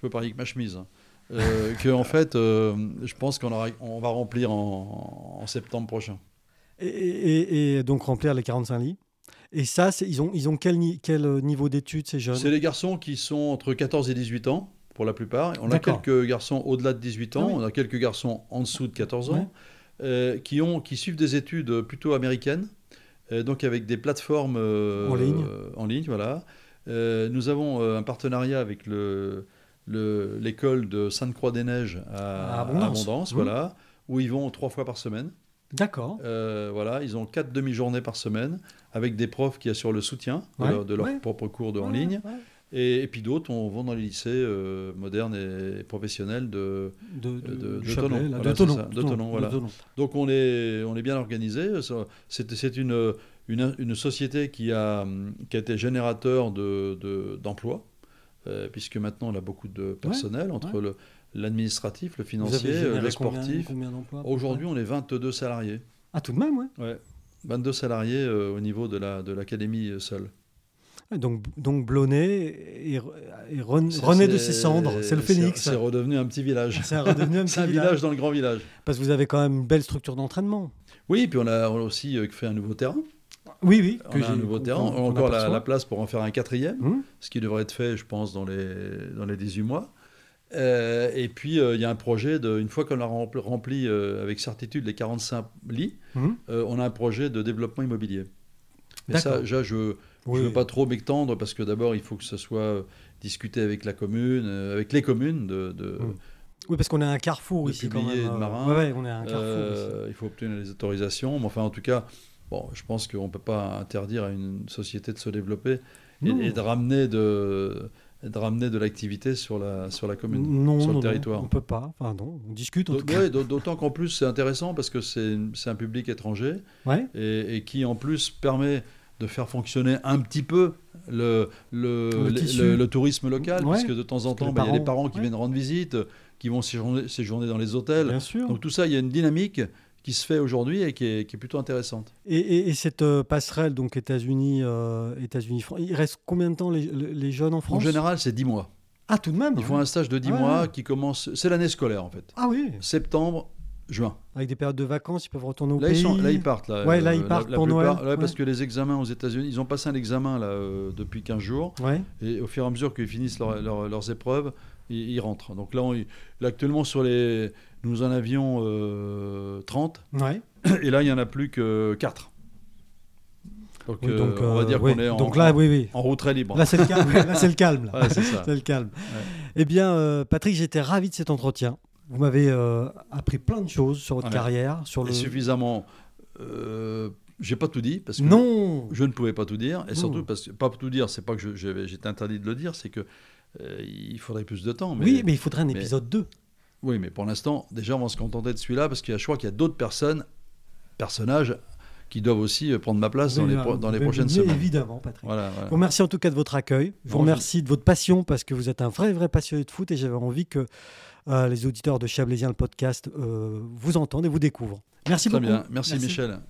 B: peux parler avec ma chemise, hein. euh, que en fait, euh, je pense qu'on on va remplir en, septembre prochain.
A: Et, donc remplir les 45 lits et ça, ils ont, ils ont quel, quel niveau d'études, ces jeunes?
B: C'est les garçons qui sont entre 14 et 18 ans, pour la plupart. On a quelques garçons au-delà de 18 ans, ah on a quelques garçons en dessous de 14 ans, euh, qui, ont, qui suivent des études plutôt américaines, donc avec des plateformes
A: en ligne.
B: en ligne, voilà. Euh, nous avons euh, un partenariat avec l'école de Sainte-Croix-des-Neiges à, Abondance, mmh. voilà, où ils vont trois fois par semaine.
A: D'accord.
B: Euh, voilà, ils ont quatre demi-journées par semaine avec des profs qui assurent le soutien de, leur, propre cours de, en ligne. Et, puis d'autres, on va dans les lycées modernes et professionnels de,
A: de, de,
B: de, Tonon. voilà. Donc on est, on est bien organisé. C'est une, une, une, société qui a, qui a été générateur d'emplois, de, d'emplois puisque maintenant on a beaucoup de personnel entre l'administratif, le financier, le sportif. Aujourd'hui, on est 22 salariés.
A: Ah, tout de même, oui.
B: Ouais. 22 salariés au niveau de l'académie la, de seule.
A: Donc, donc Blonay est, rené de ses cendres, c'est le phénix.
B: C'est redevenu un petit village.
A: C'est redevenu un petit
B: un village. dans le grand village.
A: Parce que vous avez quand même une belle structure d'entraînement.
B: Oui, puis on a aussi euh, fait un nouveau terrain.
A: Oui, oui.
B: On a un nouveau terrain, encore la, place pour en faire un quatrième, hum. ce qui devrait être fait, je pense, dans les, dans les 18 mois. Euh, et puis, euh, il y a un projet, de, une fois qu'on a rempli, avec certitude les 45 lits, hum. on a un projet de développement immobilier. Et ça, déjà, je ne veux pas trop m'étendre parce que d'abord, il faut que ce soit discuté avec la commune, euh, avec les communes de.
A: Hum. Oui, parce qu'on est un carrefour ici quand même.
B: de
A: euh. Ouais, on est un carrefour
B: euh, Il faut obtenir les autorisations. Mais enfin, en tout cas, bon, je pense qu'on ne peut pas interdire à une société de se développer et, de ramener de de ramener de l'activité sur la, sur la commune,
A: non,
B: sur
A: le
B: territoire.
A: on ne peut pas. Enfin, non, on discute en
B: D'autant qu'en plus, c'est intéressant parce que c'est un public étranger
A: ouais.
B: et, et, qui, en plus, permet de faire fonctionner un petit peu le, le, le, tourisme local, parce que de temps en temps, ben, il y a des parents qui viennent rendre visite, qui vont séjourner, dans les hôtels.
A: Bien sûr.
B: Donc tout ça, il y a une dynamique qui se fait aujourd'hui et qui est, qui est, plutôt intéressante.
A: Et, et, cette euh, passerelle, donc États-Unis, euh, États-Unis, il reste combien de temps les, les jeunes en France?
B: En général, c'est 10 mois.
A: Ah, tout de même
B: Ils font un stage de 10 mois qui commence. C'est l'année scolaire, en fait.
A: Ah oui
B: Septembre, juin.
A: Avec des périodes de vacances, ils peuvent retourner au
B: là,
A: pays.
B: Ils sont, là, ils partent. Là,
A: ouais, là, ils partent pour Noël.
B: Parce que les examens aux États-Unis, ils ont passé un examen là, euh, depuis 15 jours.
A: Ouais.
B: Et au fur et à mesure qu'ils finissent leurs épreuves, ils, rentrent. Donc là, là, actuellement, sur les, nous en avions euh, 30.
A: Ouais.
B: Et là, il n'y en a plus que 4. Donc,
A: oui, donc
B: euh, on va dire qu'on est
A: donc
B: en,
A: là, oui, oui.
B: en route très libre.
A: Là, c'est le calme. là, c'est le calme.
B: Ouais, c'est ça.
A: c'est le calme. Eh bien, euh, Patrick, j'étais ravi de cet entretien. Vous m'avez euh, appris plein de choses sur votre carrière, sur le.
B: Et suffisamment. Euh, j'ai pas tout dit parce que
A: non.
B: je ne pouvais pas tout dire et surtout parce que pas tout dire, c'est pas que j'étais interdit de le dire, c'est que euh, il faudrait plus de temps. Mais,
A: oui, mais il faudrait un épisode 2.
B: Oui, mais pour l'instant, déjà, on va se contenter de celui-là parce qu'il y a, je crois qu'il y a d'autres personnes, personnages qui doivent aussi prendre ma place dans, les, dans les prochaines semaines.
A: Évidemment, Patrick.
B: Voilà, voilà.
A: Je vous remercie en tout cas de votre accueil. Je vous remercie de votre passion parce que vous êtes un vrai, vrai passionné de foot et j'avais envie que euh, les auditeurs de Chablaisien, le podcast, euh, vous entendent et vous découvrent. Merci
B: Très
A: beaucoup.
B: bien. Merci, Merci. Michel.